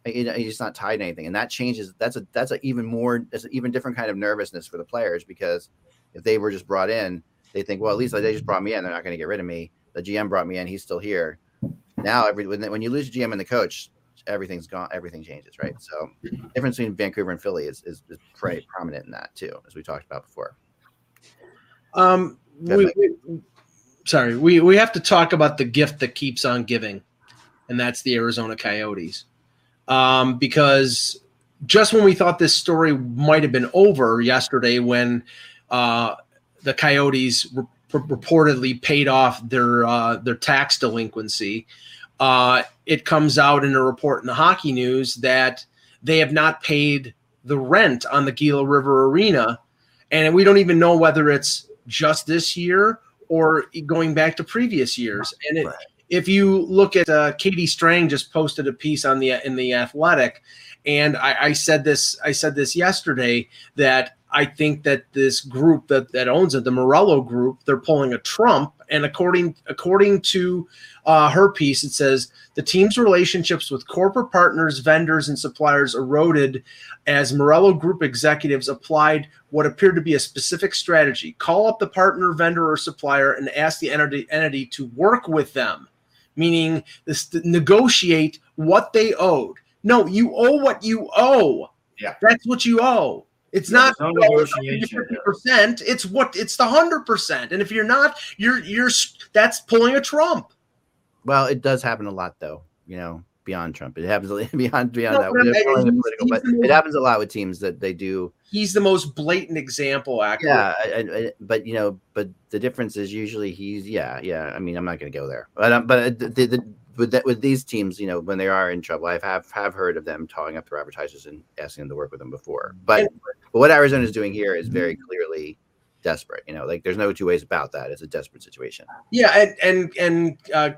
he's not tied to anything, and that changes. That's a that's a even more that's an even different kind of nervousness for the players because if they were just brought in, they think, well, at least they just brought me in. They're not going to get rid of me. The GM brought me in. He's still here. Now, every when, when you lose GM and the coach, everything's gone. Everything changes, right? So, difference between Vancouver and Philly is is, is pretty prominent in that too, as we talked about before. Um, we, we, sorry, we we have to talk about the gift that keeps on giving, and that's the Arizona Coyotes, um, because just when we thought this story might have been over yesterday, when uh, the Coyotes re- reportedly paid off their uh, their tax delinquency, uh, it comes out in a report in the Hockey News that they have not paid the rent on the Gila River Arena, and we don't even know whether it's just this year or going back to previous years. And it, if you look at uh, Katie Strang just posted a piece on the in the Athletic, and I, I said this I said this yesterday that I think that this group that, that owns it, the Meruelo Group, they're pulling a Trump. And according according to uh, her piece, it says the team's relationships with corporate partners, vendors, and suppliers eroded as Meruelo Group executives applied what appeared to be a specific strategy: call up the partner, vendor, or supplier and ask the entity, entity to work with them, meaning this negotiate what they owed. No, you owe what you owe. Yeah, that's what you owe. It's Yeah, not no negotiation fifty percent. It's what it's the hundred percent. And if you're not, you're you're that's pulling a Trump. Well, it does happen a lot, though. You know, beyond Trump, it happens a- beyond beyond No, that. but it he's- political, he's but most- it happens a lot with teams that they do. He's the most blatant example. Actually, Yeah, I, I, but you know, but the difference is usually he's yeah, yeah. I mean, I'm not going to go there, but um, but the, the, the with that with these teams, you know, when they are in trouble, I have have heard of them calling up their advertisers and asking them to work with them before. But, but what Arizona is doing here is very clearly desperate. You know, like there's no two ways about that. It's a desperate situation. Yeah, and and and uh,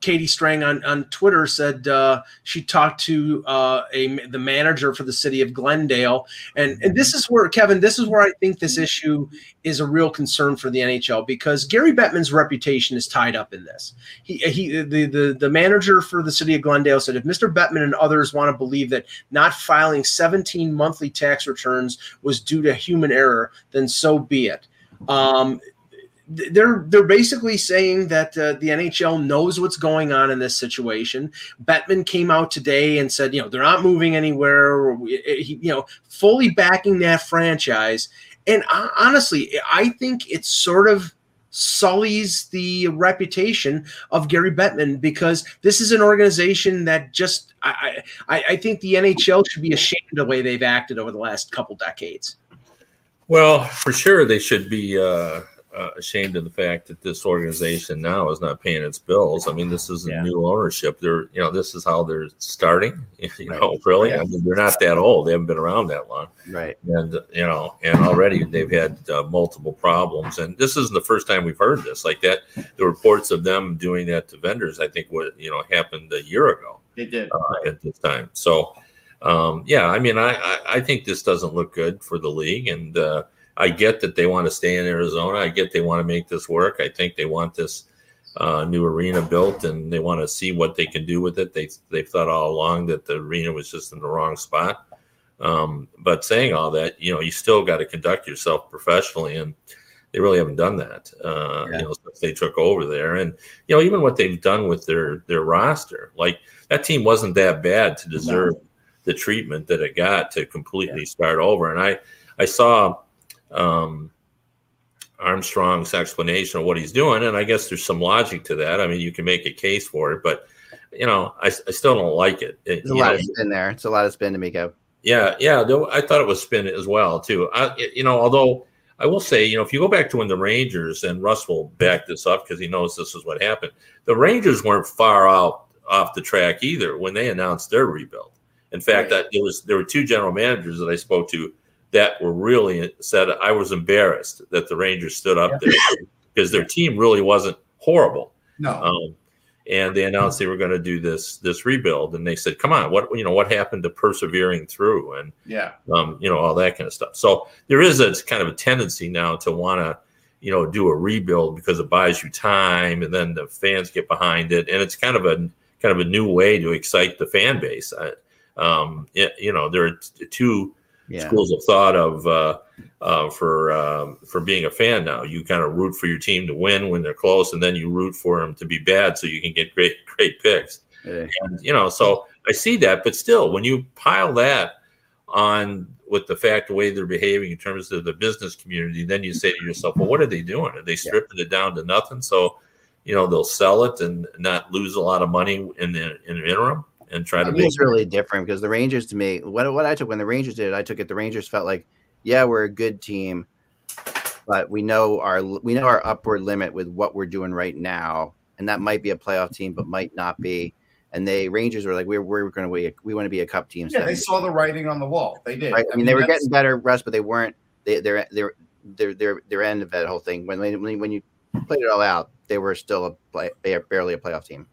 Katie Strang on on Twitter said uh, she talked to uh, a the manager for the city of Glendale, and and this is where Kevin, this is where I think this issue is a real concern for the NHL because Gary Bettman's reputation is tied up in this. He he the the the manager for the city of Glendale said if Mr. Bettman and others want to believe that not filing 17 monthly tax returns was due to human error, then so be it. Um, they're they're basically saying that uh, the NHL knows what's going on in this situation. Bettman came out today and said, you know, they're not moving anywhere. He, you know, fully backing that franchise. And uh, honestly, I think it sort of sullies the reputation of Gary Bettman because this is an organization that just I I, I think the NHL should be ashamed of the way they've acted over the last couple decades. Well, for sure, they should be uh, uh, ashamed of the fact that this organization now is not paying its bills. I mean, this is a Yeah. new ownership. They're, you know, this is how they're starting. You Right. know, really. Yeah. I mean, they're not that old. They haven't been around that long, Right. and you know, and already they've had uh, multiple problems. And this isn't the first time we've heard this. Like that, the reports of them doing that to vendors, I think, what you know happened a year ago They did. uh, at this time. So, um, yeah, I mean, I, I, I think this doesn't look good for the league, and uh, I get that they want to stay in Arizona. I get they want to make this work. I think they want this uh, new arena built, and they want to see what they can do with it. They they've thought all along that the arena was just in the wrong spot. Um, but saying all that, you know, you still got to conduct yourself professionally, and they really haven't done that. Uh, Yeah. You know, since they took over there, and you know, even what they've done with their their roster, like that team wasn't that bad to deserve the treatment that it got to completely start over. And I I saw um, Armstrong's explanation of what he's doing, and I guess there's some logic to that. I mean, you can make a case for it, but you know, I, I still don't like it. It- There's a lot know, of spin there. It's a lot of spin to make out. yeah, yeah. I thought it was spin as well too. I, you know, although I will say, you know, if you go back to when the Rangers and Russ will back this up because he knows this is what happened. The Rangers weren't far out off the track either when they announced their rebuild. In fact, Right. that there was there were two general managers that I spoke to that were really said I was embarrassed that the Rangers stood up there because their team really wasn't horrible. No. Um, and they announced they were going to do this this rebuild, and they said, "Come on, what you know? What happened to persevering through?" And yeah. um, you know all that kind of stuff. So there is a kind of a tendency now to want to, you know, do a rebuild because it buys you time, and then the fans get behind it, and it's kind of a kind of a new way to excite the fan base. I, um, it, you know, there are two Yeah. schools of thought of uh, uh, for um, for being a fan now. You kind of root for your team to win when they're close, and then you root for them to be bad so you can get great great picks. Yeah. And you know, so I see that, but still, when you pile that on with the fact the way they're behaving in terms of the business community, then you say to yourself, well, what are they doing? Are they stripping it down to nothing? So, you know, they'll sell it and not lose a lot of money in the in the interim and try to I make it's really different because the Rangers, to me, what what I took when the Rangers did it, I took it. The Rangers felt like, yeah, we're a good team, but we know our we know our upward limit with what we're doing right now, and that might be a playoff team, but might not be. And they Rangers were like, we're we're going to be we want to be a cup team. Yeah, they so- saw the writing on the wall. They did. Right? I mean, they were getting better, Russ, but they weren't. They, they're they're they're they're their end of that whole thing. When when when you played it all out, they were still a play, they are barely a playoff team.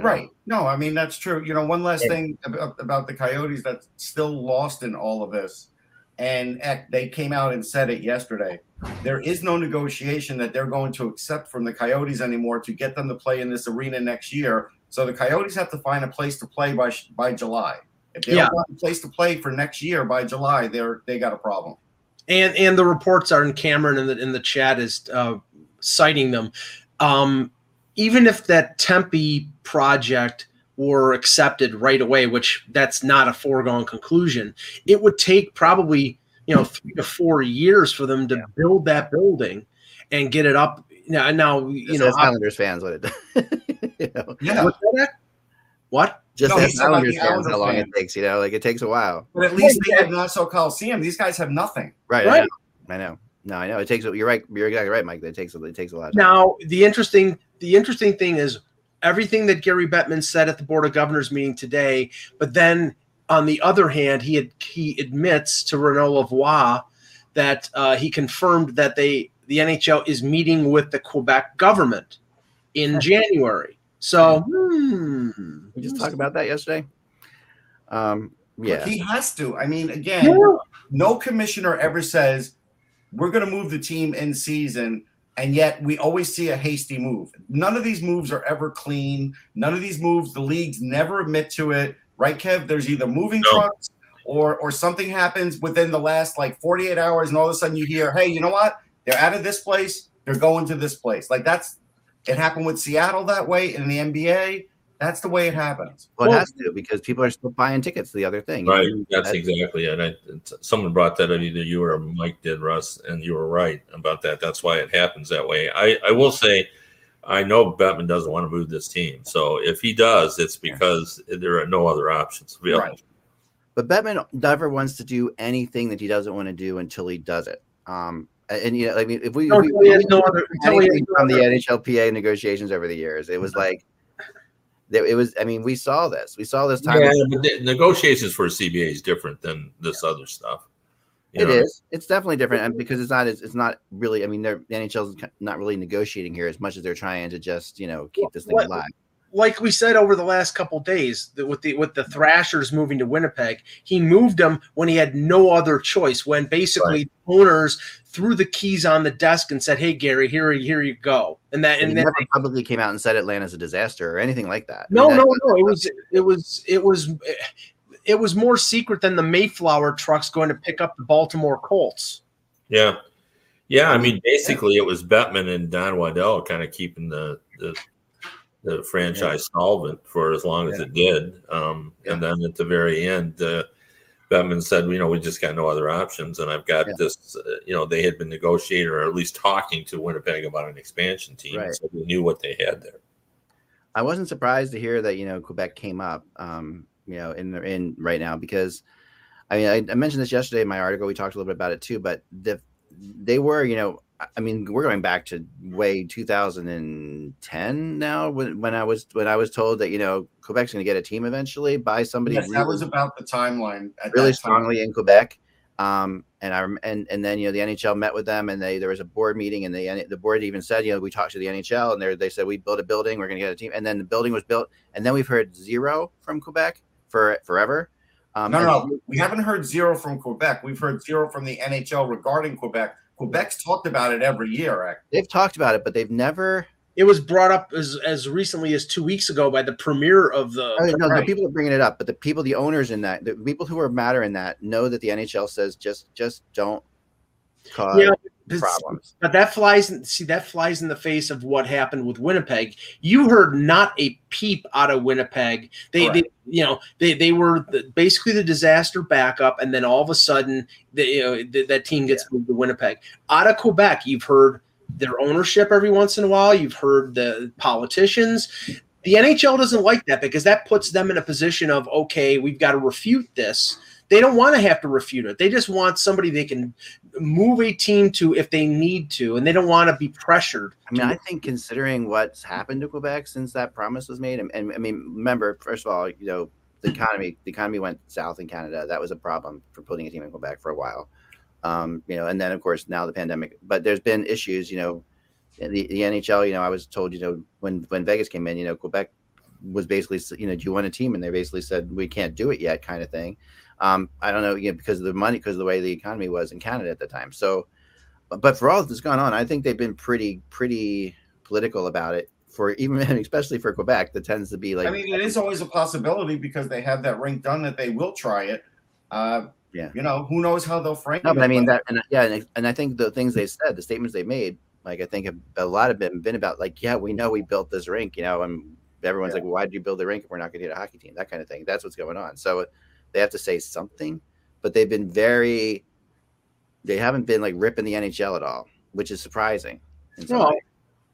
Know? Right. No, I mean that's true. You know, one last Yeah. thing about, about the Coyotes that's still lost in all of this, and they came out and said it yesterday. There is no negotiation that they're going to accept from the Coyotes anymore to get them to play in this arena next year. So the Coyotes have to find a place to play by by July. If they Yeah. don't find a place to play for next year by July, they're they got a problem. and and the reports are in Cameron in the in the chat is uh, citing them. Um, even if that Tempe project were accepted right away, which that's not a foregone conclusion, it would take probably you know three to four years for them to build that building and get it up. Now, now you Just know ask Islanders fans what it. you know, Yeah. what's? What? just No, he ask said about Islanders fans how long fans. it takes. You know, like it takes a while. But at least they have not Nassau Coliseum. These guys have nothing. Right. Right. I know. I know. No, I know. It takes. You're right. You're exactly right, Mike. It takes. It takes a lot. Of time. Now, the interesting the interesting thing is everything that Gary Bettman said at the Board of Governors meeting today, but then on the other hand, he had, he admits to Renaud Lavoie that uh, he confirmed that they the NHL is meeting with the Quebec government in January. So, hmm, we just talked about that yesterday. Um. Yeah. He has to. I mean, again, Yeah. no commissioner ever says we're going to move the team in season, and yet we always see a hasty move. None of these moves are ever clean. None of these moves, the leagues never admit to it. Right, Kev? There's either moving No. trucks or or something happens within the last like 48 hours, and all of a sudden you hear, hey, you know what? They're out of this place, they're going to this place. Like that's it happened with Seattle that way in the NBA. That's the way it happens. Well, it has to because people are still buying tickets. to The other thing, you Right, know? that's That- exactly it. I, someone brought that up, either you or Mike did, Russ, and you were right about that. That's why it happens that way. I, I will say, I know Bettman doesn't want to move this team. So if he does, it's because there are no other options available. Right. But Bettman never wants to do anything that he doesn't want to do until he does it. Um, and, and, you know, I mean, if we, No, if we, until he has if no other- learned until he has anything no from the NHLPA negotiations over the years, it was like, there- it was. I mean, we saw this. We saw this time. Yeah, but the negotiations for a CBA is different than this other stuff. You It know? is. It's definitely different, and because it's not. It's, it's not really. I mean, they're, the NHL's not really negotiating here as much as they're trying to just you know keep this thing What- alive. Like we said over the last couple days that with the with the Thrashers moving to Winnipeg, he moved them when he had no other choice. When basically owners threw the keys on the desk and said, "Hey Gary, here here you go," and that And and he then never publicly came out and said Atlanta's a disaster or anything like that. I no mean, no that- no it was it was it was it was more secret than the Mayflower trucks going to pick up the Baltimore Colts. Yeah. Yeah. I mean, basically, it was Bettman and Don Waddell kind of keeping the, the, the franchise solvent for as long as it did. Um, And then at the very end, uh, Bettman said, you know, we just got no other options. And I've got Yeah. this, uh, you know, they had been negotiating or at least talking to Winnipeg about an expansion team. Right. So they knew what they had there. I wasn't surprised to hear that you know Quebec came up, um, you know, in in right now because, I mean, I, I mentioned this yesterday in my article. We talked a little bit about it too, but the they were, you know, I- mean, we're going back to way 2010 now when, when I was when I was told that you know Quebec's going to get a team eventually by somebody Yes, that was about the timeline. At really time. strongly in Quebec. Um, and I and and then you know the NHL met with them, and they there was a board meeting, and the the board even said you know we talked to the NHL, and they they said we built a building, we're going to get a team, and then the building was built, and then we've heard zero from Quebec for forever. Um, No, and- no, we haven't heard zero from Quebec. We've heard zero from the NHL regarding Quebec. Quebec's talked about it every year. Act. they've talked about it, but they've never it was brought up as as recently as two weeks ago by the premier of the. Oh, I mean, no, the people are bringing it up, but the people, the owners in that, the people who are matter in that, know that the NHL says just just don't cause Yeah, problems. But that flies in, see that flies in the face of what happened with Winnipeg. You heard not a peep out of Winnipeg. They, they you know, they they were the, basically the disaster backup, and then all of a sudden, the, you know, th- that team gets moved to Winnipeg. Out of Quebec, you've heard their ownership every once in a while. You've heard the politicians. The NHL doesn't like that because that puts them in a position of okay, we've got to refute this. They don't want to have to refute it. They just want somebody they can move a team to if they need to, and they don't want to be pressured. I mean, I think considering what's happened to Quebec since that promise was made, and, and I mean, remember, first of all, you know, the economy, the economy went south in Canada. That was a problem for putting a team in Quebec for a while. Um, you know, and then of course now the pandemic. But there's been issues. You know, the, the NHL. You know, I was told, you know, when when Vegas came in, you know, Quebec was basically, you know, do you want a team? And they basically said we can't do it yet, kind of thing. Um, I don't know, you know, because of the money, because of the way the economy was in Canada at the time. So, but, but for all that's gone on, I think they've been pretty pretty political about it. For even especially for Quebec, that tends to be like I mean, it is always a possibility because they have that rink done that they will try it. Uh, Yeah. You know, who knows how they'll frame No, it. I mean that, and yeah, and, and I think the things they said, the statements they made, like I think a lot of them been about like, yeah, we know we built this rink, you know, and everyone's Yeah. like, well, why did you build the rink if we're not going to get a hockey team? That kind of thing. That's what's going on. So they have to say something, but they've been very, they haven't been like ripping the NHL at all, which is surprising. Well, way,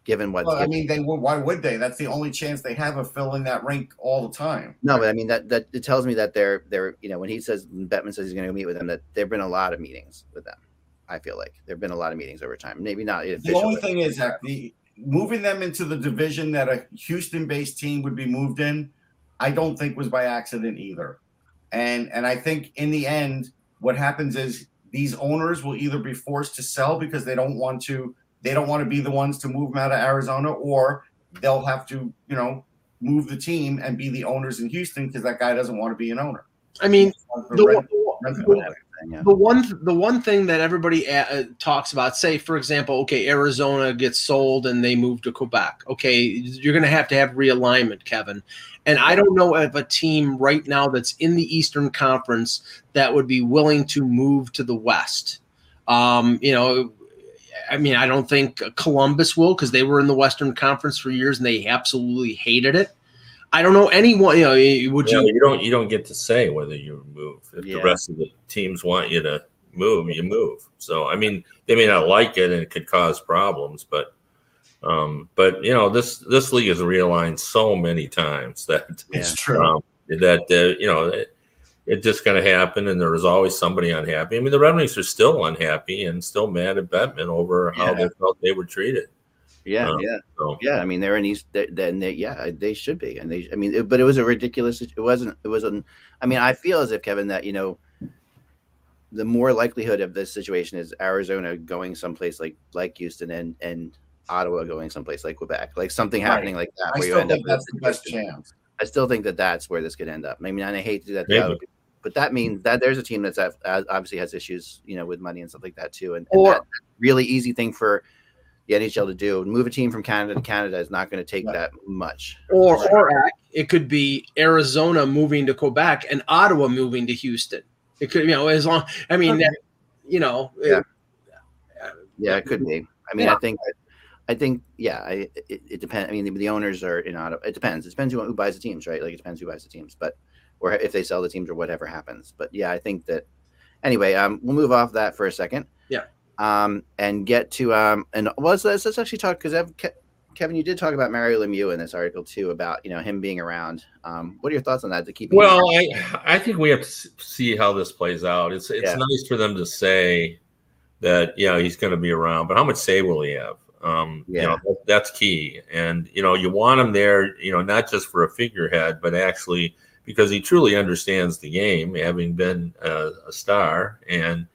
given what, Well, I mean, they would. Why would they? That's the only chance they have of filling that rink all the time. no, but I mean that that it tells me that they're they're you know when he says Bettman says he's going to meet with them that there've been a lot of meetings with them. I feel like there've been a lot of meetings over time. Maybe not The only thing is that the moving them into the division that a Houston-based team would be moved in, I don't think was by accident either. And and I think in the end, what happens is these owners will either be forced to sell because they don't want to they don't want to be the ones to move them out of Arizona, or they'll have to you know move the team and be the owners in Houston because that guy doesn't want to be an owner. I mean, the, the- yeah. the one the one thing that everybody uh, talks about say for example okay arizona gets sold and they move to quebec. Okay you're going to have to have realignment kevin. And i don't know of a team right now that's in the eastern conference that would be willing to move to the west. Um, you know i mean i don't think columbus will because they were in the western conference for years and they absolutely hated it i don't know anyone you know would Yeah, you you don't you don't get to say whether you move. If Yeah. the rest of the teams want you to move, you move. So I mean, they may not like it, and it could cause problems. But um, but you know, this this league is realigned so many times that It's true. um, that uh, you know it, it's just going to happen, and there is always somebody unhappy. I mean, the Red Wings are still unhappy and still mad at Bettman over how they felt they were treated. Yeah, Um, yeah, So yeah. I mean, they're in East. Then they, yeah, they should be, and they. I mean, it, but it was a ridiculous. It wasn't. It wasn't. I mean, I feel as if Kevin that you know, the more likelihood of this situation is Arizona going someplace like like Houston and and Ottawa going someplace like Quebec, like something Right. happening like that. I where you still end up think with that's the best situation. chance. I still think that that's where this could end up. I mean, and I hate to do that, to Maybe. but that means that there's a team that's uh, obviously has issues, you know, with money and stuff like that too. And, and Or- that really easy thing for the NHL to do, move a team from Canada to Canada is not going to take Right. that much. or or it could be Arizona moving to Quebec and Ottawa moving to Houston. It could, you know, as long. I mean, that, you know, Yeah. Yeah, it could be. I mean, Yeah. I think, I think, yeah, I, it, it depends. I mean, the, the owners are in Ottawa. It depends. It depends who, who buys the teams, right? Like it depends who buys the teams, but or if they sell the teams or whatever happens. But yeah, I think that. Anyway, um, we'll move off that for a second. Um, and get to um, and well, let's, let's actually talk because Kevin, you did talk about Mario Lemieux in this article too about you know him being around. Um, what are your thoughts on that? To keep Well, I I think we have to see how this plays out. It's it's Yeah. nice for them to say that yeah he's going to be around, but how much say will he have? Um, Yeah. you know that, that's key, and you know you want him there, you know, not just for a figurehead, but actually because he truly understands the game, having been a, a star and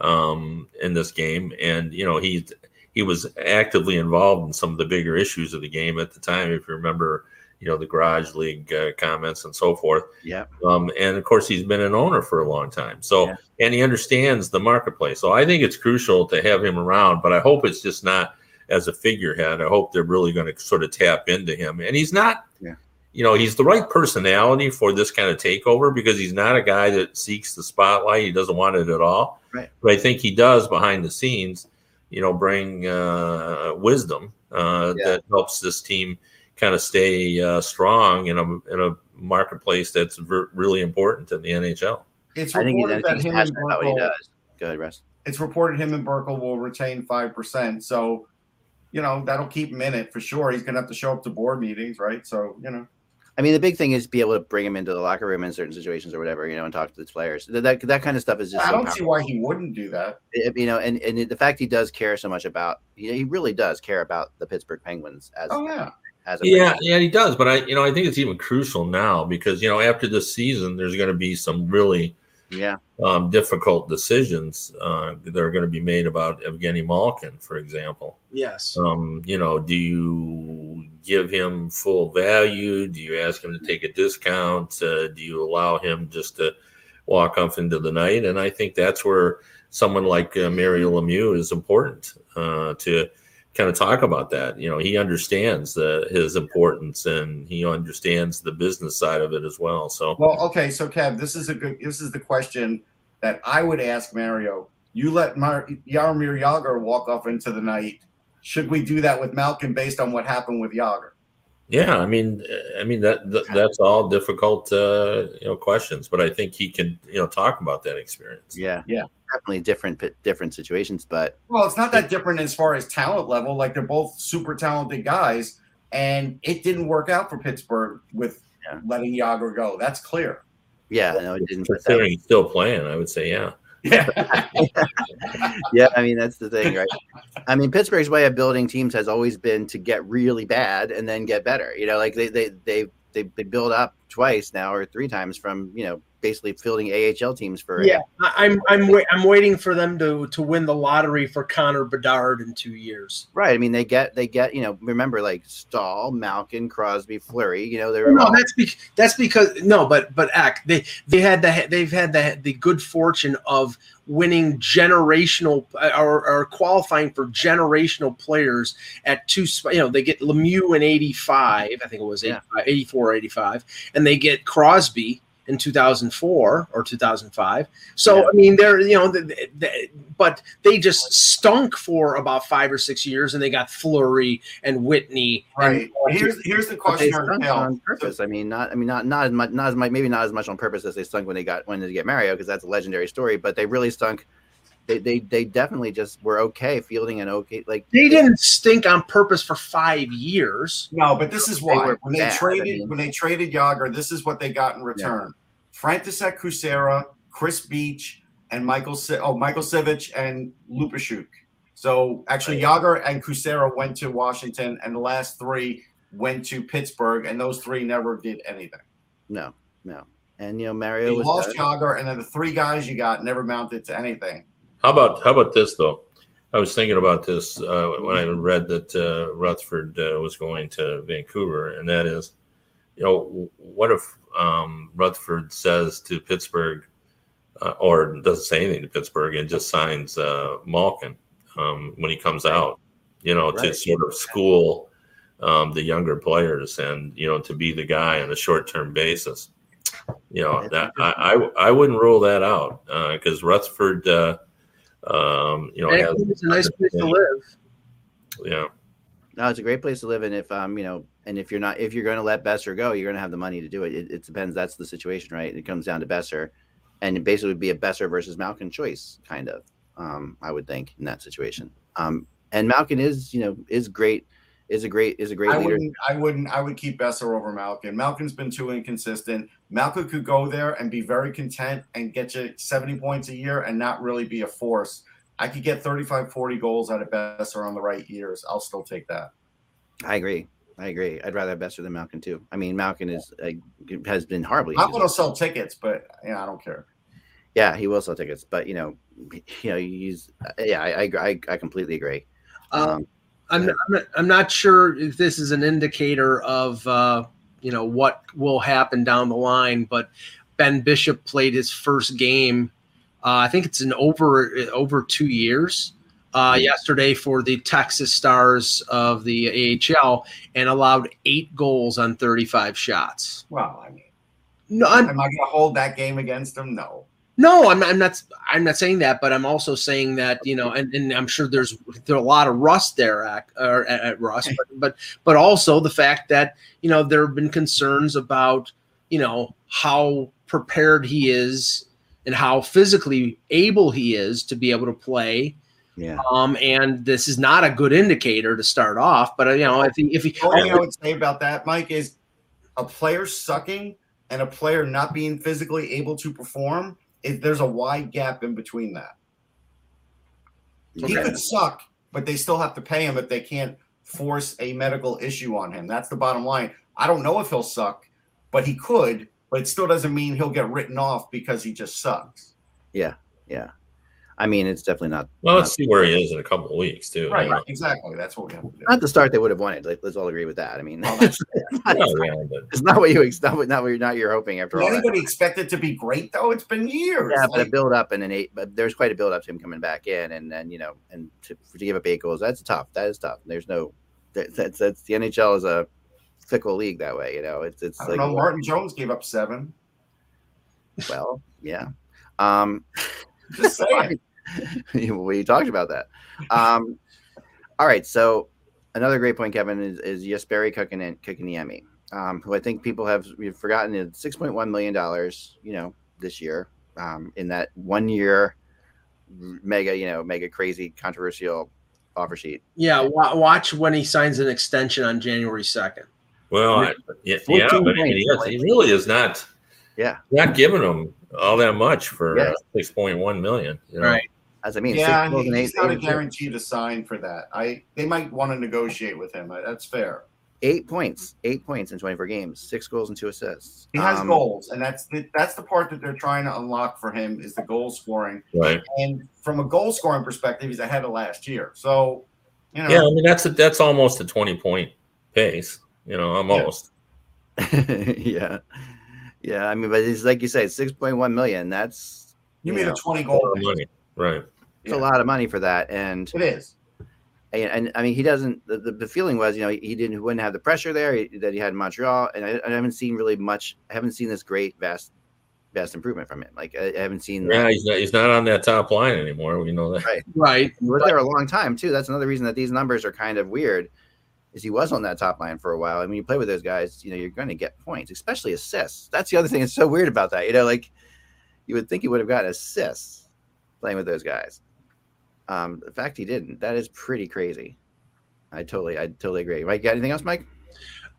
um, in this game, and you know he he was actively involved in some of the bigger issues of the game at the time. If you remember, you know the garage league uh, comments and so forth. yeah, Um, and of course, he's been an owner for a long time. So, Yeah. and he understands the marketplace. So, I think it's crucial to have him around, but I hope it's just not as a figurehead. I hope they're really going to sort of tap into him. And he's not, Yeah. You know, he's the right personality for this kind of takeover because he's not a guy that seeks the spotlight. He doesn't want it at all. Right. But I think he does behind the scenes, you know, bring uh, wisdom uh, Yeah. that helps this team kind of stay uh, strong in a in a marketplace that's ver- really important in the NHL. It's I think he's, reported that him and passionate about what he Burkle, does. Go ahead, Russ. it's reported him and Burkle will retain five percent. So, you know, that'll keep him in it for sure. He's gonna have to show up to board meetings, right? So, you know, I mean, the big thing is be able to bring him into the locker room in certain situations or whatever, you know, and talk to the players. That that, that kind of stuff is just. I so don't see why he wouldn't do that. It- you know, and and the fact he does care so much about, he, he really does care about the Pittsburgh Penguins as Oh yeah, as a Yeah, franchise. yeah, he does. But I, you know, I think it's even crucial now because you know after this season, there's going to be some really yeah, um, difficult decisions uh, that are going to be made about Evgeny Malkin, for example. Yes. Um, you know, do you give him full value? Do you ask him to take a discount? Uh, do you allow him just to walk off into the night? And I think that's where someone like uh, Mario Lemieux is important uh, to kind of talk about that. You know, he understands the, his importance and he understands the business side of it as well. So, Well, okay, so Kev, this is a good. This is the question that I would ask Mario. You let Mar- Jaromir Jagr walk off into the night. Should we do that with Malkin based on what happened with Jagr? Yeah, I mean, I mean that, that that's all difficult, uh, you know, questions. But I think he can, you know, talk about that experience. yeah, Yeah. Definitely different different situations, but Well, it's not that different as far as talent level. Like they're both super talented guys, and it didn't work out for Pittsburgh with Yeah. letting Jagr go. That's clear. yeah, no, it didn't. Considering he's still playing, I would say, yeah. Yeah. yeah, I mean that's the thing, right? I mean Pittsburgh's way of building teams has always been to get really bad and then get better. You know, like they they they they, they build up twice now or three times from you know basically fielding AHL teams for Yeah, I'm I'm wait, I'm waiting for them to to win the lottery for Connor Bedard in two years. Right. I mean, they get they get you know remember like Staal, Malkin, Crosby, Fleury. You know they're No, all, that's be, that's because no, but but act they they had the they've had the the good fortune of winning generational or, or qualifying for generational players at two you know they get Lemieux in 85 I think it was Yeah. 84 85 and they get Crosby in 2004 or 2005 so Yeah. I mean they're you know but they just stunk for about five or six years and they got Fleury and Whitney right. and Here's here's the question. on purpose. I mean, not I mean not not as much not as much maybe not as much on purpose as they stunk when they got when they get Mario because that's a legendary story. But they really stunk. They, they they definitely just were okay fielding an okay like They didn't stink on purpose for five years. No, but this is why were when they bad, I traded mean. when they traded Jagr, this is what they got in return: Frank Frantisek Kucera, Kris Beech, and Michael Si- oh Michael Sivek and Lupaschuk. So actually, Jagr and Kucera went to Washington, and the last three went to Pittsburgh, and those three never did anything. no no and you know Mario You was lost done. Jagr, and then the three guys you got never mounted to anything. How about how about this though? I was thinking about this uh, when I read that uh, Rutherford uh, was going to Vancouver, and that is, you know, what if um, Rutherford says to Pittsburgh, uh, or doesn't say anything to Pittsburgh, and just signs uh, Malkin um, when he comes out, you know, to sort of school um, the younger players, and you know, to be the guy on a short-term basis. You know, that I I, I wouldn't rule that out because Rutherford. Um, you know, has, it's a nice place to live. yeah, No, it's a great place to live in. If um, you know, and if you're not, if you're going to let Boeser go, you're going to have the money to do it. it. It depends. That's the situation, right? It comes down to Boeser, and it basically would be a Boeser versus Malkin choice, kind of. Um, I would think in that situation. Um, and Malkin is, you know, is great, is a great, is a great I leader. wouldn't. I wouldn't. I would keep Boeser over Malkin. Malkin's been too inconsistent. Malkin could go there and be very content and get you 70 points a year and not really be a force. I could get 35, 40 goals out of Boeser on the right years. I'll still take that. I agree. I agree. I'd rather have Boeser than Malkin too. I mean, Malkin is uh, has been horribly. I'm going to sell tickets, but yeah, I don't care. Yeah, he will sell tickets, but you know, you know, he's yeah. I I, I, I completely agree. Um, I'm, not, I'm, not, I'm not sure if this is an indicator of uh, you know what will happen down the line, but Ben Bishop played his first game. Uh, I think it's in over over two years uh, yesterday for the Texas Stars of the AHL and allowed eight goals on 35 shots. Well, I mean, No, I'm, am I going to hold that game against him? No. No, I'm not, I'm not. I'm not saying that, but I'm also saying that you know, and, and I'm sure there's there's a lot of rust there at, or at, at Rust, but, but but also the fact that you know there have been concerns about you know how prepared he is and how physically able he is to be able to play. Yeah. Um, and this is not a good indicator to start off, but uh, you know, if he, if he, The only thing I would say about that, Mike, is a player sucking and a player not being physically able to perform. Is there's a wide gap in between that. He could suck, but they still have to pay him if they can't force a medical issue on him. That's the bottom line. I don't know if he'll suck, but he could. But it still doesn't mean he'll get written off because he just sucks. Yeah. Yeah. I mean, it's definitely not Well, let's see where he is in a couple of weeks too. Right. You know? Exactly. That's what we have to do. not the start they would have wanted. Like, let's all agree with that. I mean, Well, it's, not, Yeah, yeah, but it's not what you ex- not what not what you're not you're hoping after Did all. That. anybody expect it to be great though? It's been years. Yeah, but a build up and an eight, but there's quite a build up to him coming back in, and then you know, and to, to give up eight goals, that's tough. That is tough. There's no, that, that's that's the NHL is a fickle league that way. You know, it's it's I don't like know. Martin Jones gave up seven. well, yeah. Um, Just saying. we talked about that. Um, all right, so another great point, Kevin, is, is Jesperi Kotkaniemi, um, who I think people have we've forgotten is six point one million dollars, you know, this year, um, in that one year mega, you know, mega crazy controversial offer sheet. yeah, wa- watch when he signs an extension on January second. well, I, yeah, yeah, but he, is, he really is not. Yeah. not giving him all that much for Yeah. uh, six point one million. You know? Right. As I mean, yeah, six he- and he's eight, not a eight, guarantee to sign for that. I they might want to negotiate with him. That's fair. eight points, eight points in 24 games, six goals and two assists. He has Um, goals, and that's the, that's the part that they're trying to unlock for him is the goal scoring. Right. And from a goal scoring perspective, he's ahead of last year. So, you know, Yeah, I mean that's a, that's almost a twenty point pace. You know, almost. yeah, yeah. I mean, but it's like you say, 6.1 million. That's you you made know, a twenty goal. lot of money. Right. it's a lot of money for that, and It is. and, and I mean, he doesn't. The, the, the feeling was, you know, he didn't, he wouldn't have the pressure there he, that he had in Montreal, and I, I haven't seen really much. I haven't seen this great, vast, vast improvement from him. Like I, I haven't seen. Yeah, he's not he's not on that top line anymore. We know that. Right. Right. He was there a long time too. That's another reason that these numbers are kind of weird. Is he was on that top line for a while? I mean, you play with those guys, you know, you're going to get points, especially assists. That's the other thing that's so weird about that. You know, like you would think he would have gotten assists playing with those guys. Um, the fact he didn't, that is pretty crazy. I totally, I totally agree. Mike, got anything else, Mike?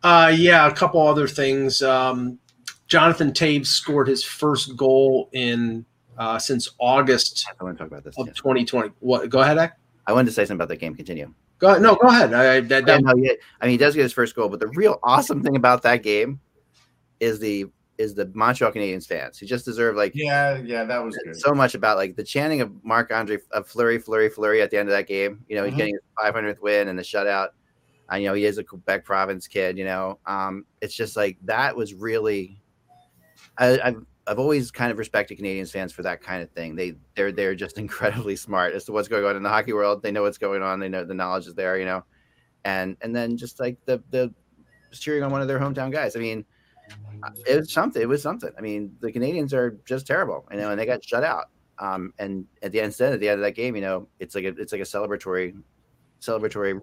Uh, yeah, a couple other things. Um, Jonathan Toews scored his first goal in uh, since August I want to talk about this. of yeah. 2020. What? Go ahead, Ek. I wanted to say something about that game. Continue. Go ahead. No, go ahead. I, that, that, no, he- I mean, he does get his first goal, but the real awesome thing about that game is the is the Montreal Canadiens fans. He just deserve like Yeah, yeah, that was good. so much about like the chanting of Marc Andre of Fleury, Fleury, Fleury at the end of that game. You know, he's Mhm. getting his 500th win and the shutout. And, you know, he is a Quebec province kid, you know. Um, it's just like that was really, I, I've, I've always kind of respected Canadiens fans for that kind of thing. They, they're, they're just incredibly smart as to what's going on in the hockey world. They know what's going on. They know the knowledge is there, you know. And, and then just like the, the, cheering on one of their hometown guys. I mean, it was something. It was something. I mean, the Canadiens are just terrible, you know, and they got shut out. Um, and at the end, instead at the end of that game, you know, it's like a, it's like a celebratory, celebratory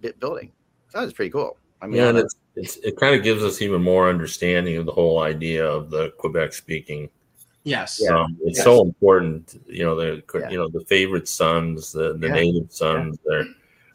bit building. So that was pretty cool. I mean, Yeah, and it's, it's it kind of gives us even more understanding of the whole idea of the Quebec speaking. yes. Um, it's Yes. so important, you know, the Yeah. you know the favorite sons, the the Yeah. native sons, they're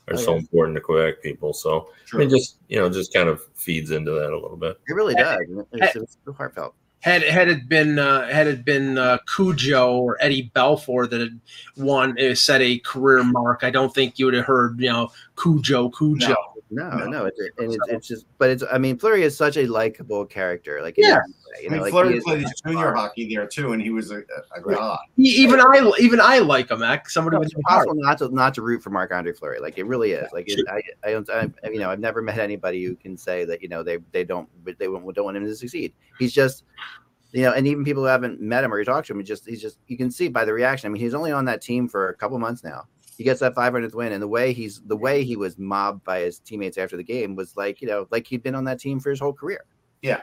are Oh, so yeah. important to Quebec people. So True. it just you know just kind of feeds into that a little bit. it really does. It's, it's so heartfelt. Had had it been uh, had it been uh, Cujo or Eddie Belfour that had won uh, set a career mark, I don't think you would have heard you know Cujo Cujo. No. No, No. no, it's, and it's, it's just, but it's, I mean, Fleury is such a likable character. Like, Yeah. you I know, mean, like Fleury played his junior hockey there too, and he was a, a god. Even I even I like him, Ek. Somebody with it's impossible not to not to root for Marc Andre Fleury. Like it really is. Like it, I, I don't, I, you know, I've never met anybody who can say that you know they they don't they don't don't want him to succeed. He's just, you know, and even people who haven't met him or you talk to him, he just he's just you can see by the reaction. I mean, he's only on that team for a couple months now, he gets that 500th win, and the way he's the way he was mobbed by his teammates after the game was like you know like he'd been on that team for his whole career. Yeah.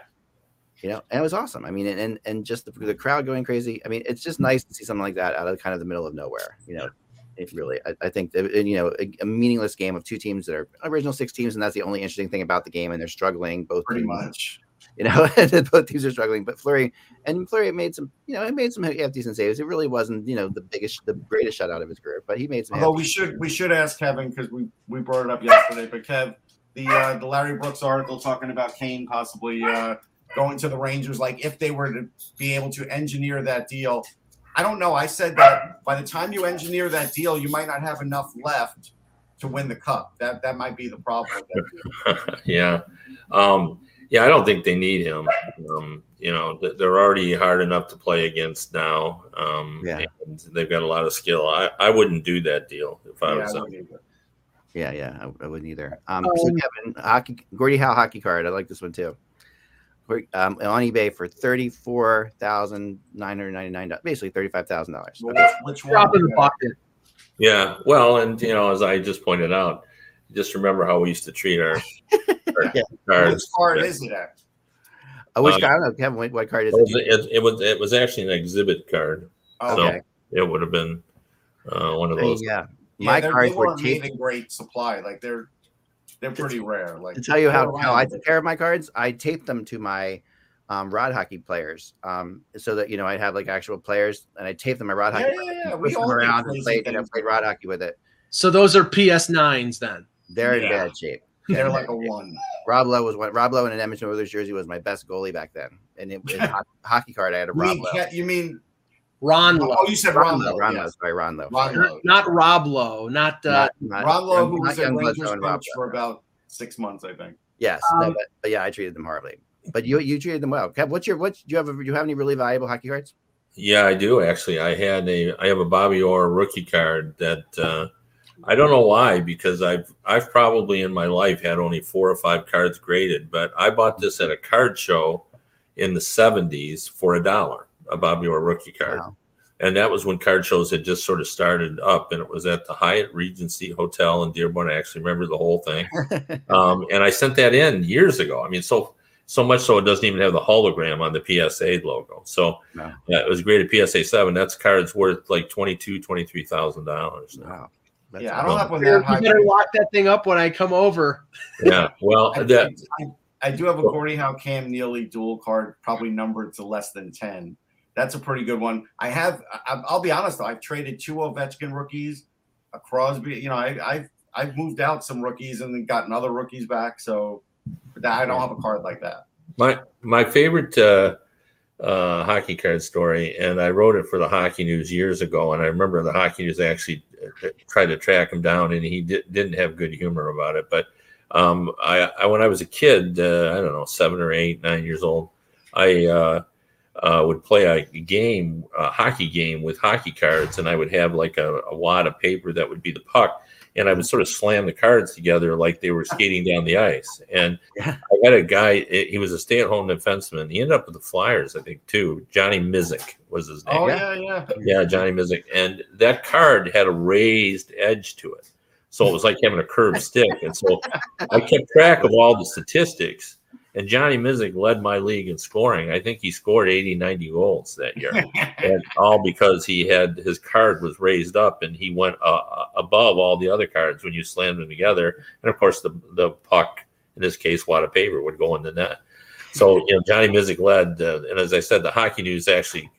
You know, and it was awesome. I mean, and and, just the, the mm-hmm. crowd going crazy. I mean, it's just nice to see something like that out of kind of the middle of nowhere. You know, it really, I, I think, that, you know, a, a, meaningless game of two teams that are original six teams, and that's the only interesting thing about the game. And they're struggling both pretty teams, much. You know, both teams are struggling. But Fleury and Fleury made some, you know, it made some half decent saves. It really wasn't, you know, the biggest, the greatest shutout of his career, but he made some. Although we should, we should ask Kevin because we we brought it up yesterday. But Kev, the uh, the Larry Brooks article talking about Kane possibly. Uh, going to the Rangers, like if they were to be able to engineer that deal. I don't know. I said that by the time you engineer that deal, you might not have enough left to win the cup. That that might be the problem. yeah, um, yeah. I don't think they need him. Um, you know, they're already hard enough to play against now. Um, yeah, and they've got a lot of skill. I, I wouldn't do that deal if I yeah, was. I them. Yeah, yeah, I, I, wouldn't either. Um, so Kevin, hockey, Gordie Howe hockey card. I like this one too um, on eBay for thirty four thousand nine hundred ninety nine dollars, basically thirty five thousand dollars. Which Drop in the bucket. Yeah, well, and you know, as I just pointed out, just remember how we used to treat our, our Yeah. cards. Which card Yeah. is it at? Uh, which Uh. I don't know, Kevin. What, what card is It was, it? it, it was it was actually an exhibit card. Oh, So Okay. it would have been uh, one of those. yeah, Yeah, my they're- cards were weren't made taped. in great supply. Like they're they're pretty rare. Like To tell you how, how I around, took care of my cards, I taped them to my um, rod hockey players, um, so that you know I'd have like actual players, and I taped them my rod Yeah, hockey. yeah, players yeah, we push them all did around and crazy played, you know, things. played rod hockey with it. So those are PS9s then. They're in bad shape. They're like a one. Rob Lowe was one. Rob Lowe in an Edmonton Oilers jersey was my best goalie back then, and it, in ho- hockey card I had a You Rob mean, Lowe. You mean Ron Lowe. oh you said Ron Ron Lowe, Lowe, Ron yeah. Lowe, sorry, Ron Lowe. Ron sorry. Lowe. Not Rob Lowe. Not uh, Not- not- Ron Lowe, who was a Rangers Bledsoe Rob coach for about six months, I think. Yes, no, Um, but, but yeah, I treated them horribly. But you you treated them well. Kev, what's your what? Do you have a, do you have any really valuable hockey cards? Yeah, I do actually. I had a I have a Bobby Orr rookie card that uh, I don't know why because I've I've probably in my life had only four or five cards graded, but I bought this at a card show in the '70s for a dollar, a Bobby Orr rookie card, Wow. and that was when card shows had just sort of started up, and it was at the Hyatt Regency Hotel in Dearborn. I actually remember the whole thing, um, and I sent that in years ago. I mean, so so much so it doesn't even have the hologram on the PSA logo. So No. yeah, it was graded PSA seven. That's cards worth like twenty two, twenty three thousand dollars. Wow. That's yeah, I awesome. don't have one you that high. better lock that thing up when I come over. Yeah, well, I, that I, I do have a Gordie Howe Cam Neely dual card, probably numbered to less than 10. That's a pretty good one. I have, I, I'll be honest though, I've traded two Ovechkin rookies, a Crosby. You know, I, I've, I've moved out some rookies and then gotten other rookies back. So but I don't have a card like that. my my favorite uh, uh, hockey card story, and I wrote it for the Hockey News years ago. And I remember the Hockey News actually tried to track him down, and he di- didn't have good humor about it. But um, I, I, when I was a kid, uh, I don't know, seven or eight, nine years old, I uh, uh, would play a game, a hockey game with hockey cards, and I would have like a, a wad of paper that would be the puck, and I would sort of slam the cards together like they were skating down the ice. And Yeah. I had a guy; he was a stay-at-home defenseman. He ended up with the Flyers, I think, too. Johnny Miszuk was his name. Oh, Yeah. yeah, yeah. Yeah, Johnny Miszuk. And that card had a raised edge to it. So it was like having a curved stick. And so I kept track of all the statistics. And Johnny Miszuk led my league in scoring. I think he scored 80, 90 goals that year. and all because he had his card was raised up and he went uh, uh, above all the other cards when you slammed them together. And of course, the, the puck, in this case, wad of paper, would go in the net. So, you know, Johnny Miszuk led. Uh, and as I said, the Hockey News actually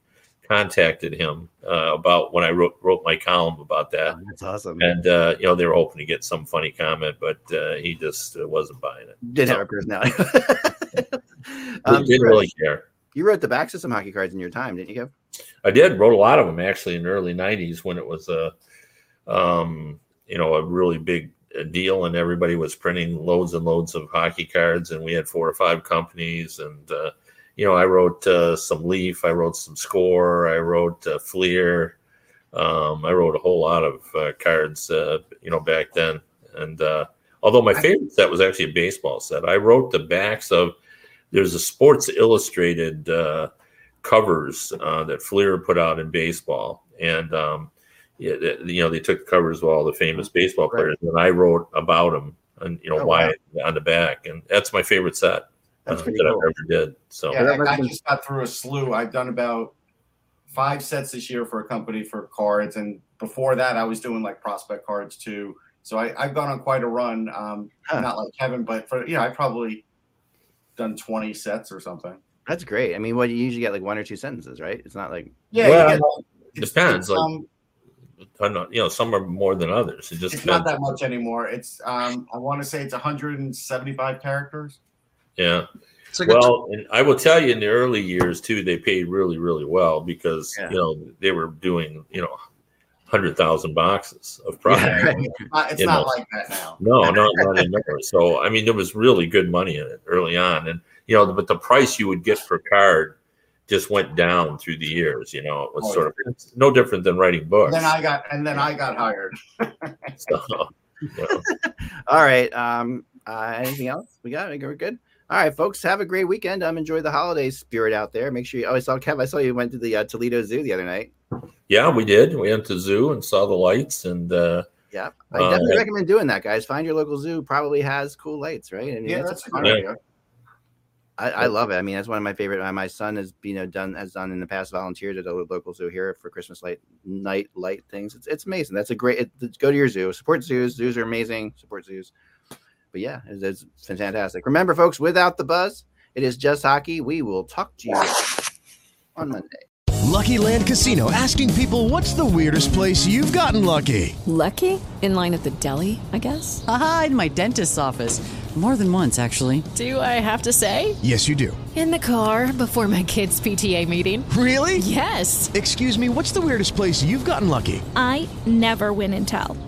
contacted him uh, about when I wrote wrote my column about that, Oh, that's awesome. and uh, you know they were hoping to get some funny comment, but uh, he just uh, wasn't buying it. Didn't So, have a personality. um, didn't really care. you wrote the backs of some hockey cards in your time, didn't you, Kev? I did wrote a lot of them actually in the early '90s when it was a, um, you know, a really big uh, deal, and everybody was printing loads and loads of hockey cards, and we had four or five companies, and uh, you know, I wrote uh, some Leaf, I wrote some Score, I wrote uh, Fleer, um, I wrote a whole lot of uh, cards, uh, you know, back then, and uh, although my favorite set was actually a baseball set, I wrote the backs of. There's a Sports Illustrated uh, covers uh, that Fleer put out in baseball, and um, yeah, you know, they took the covers of all the famous baseball Right. players, and I wrote about them and you know Oh, why wow. on the back, and that's my favorite set That's uh, that cool. I've ever did. So Yeah, that must I, I have been- just got through a slew. I've done about five sets this year for a company for cards, and before that, I was doing like prospect cards too. So I, I've gone on quite a run. Um, Huh. Not like Kevin, but for you know, I probably done twenty sets or something. That's great. I mean, what you usually get like one or two sentences, right? It's not like Yeah, Well, get, it's- depends, it's, like- um, I'm not, you know, some are more than others. It just it's not that much anymore. It's um, I want to say it's 175 characters. Yeah. It's like a Well, and I will tell you, in the early years too, they paid really, really well because Yeah. you know they were doing you know hundred thousand boxes of product. Yeah, right. It's not like that now. No, no, not anymore. So I mean, there was really good money in it early on, and you know, but the price you would get per card just went down through the years. You know, it was Oh, sort of it's no different than writing books. Then I got and then I got hired. So, you know. All right. Um, uh, anything else? We got. We're good. All right, folks. Have a great weekend. Um, enjoy the holiday spirit out there. Make sure you. Oh, I saw Kev. I saw you went to the uh, Toledo Zoo the other night. yeah, we did. We went to zoo and saw the lights, and uh, Yeah, I Uh, definitely yeah. recommend doing that, guys. Find your local zoo. Probably has cool lights, right? I mean, Yeah, that's that's a fun. good idea. I, I love it. I mean, that's one of my favorite. uh, My son has you know done has done in the past. Volunteered at a local zoo here for Christmas light night light things. It's it's amazing. That's a great. It, go to your zoo. Support zoos. Zoos are amazing. Support zoos. But yeah, it's, it's fantastic. Remember, folks, without the buzz, it is just hockey. We will talk to you on Monday. Lucky Land Casino asking people what's the weirdest place you've gotten lucky? Lucky? In line at the deli, I guess? Aha, in my dentist's office. More than once, actually. Do I have to say? Yes, you do. In the car before my kids' PTA meeting. Really? Yes. Excuse me, what's the weirdest place you've gotten lucky? I never win and tell.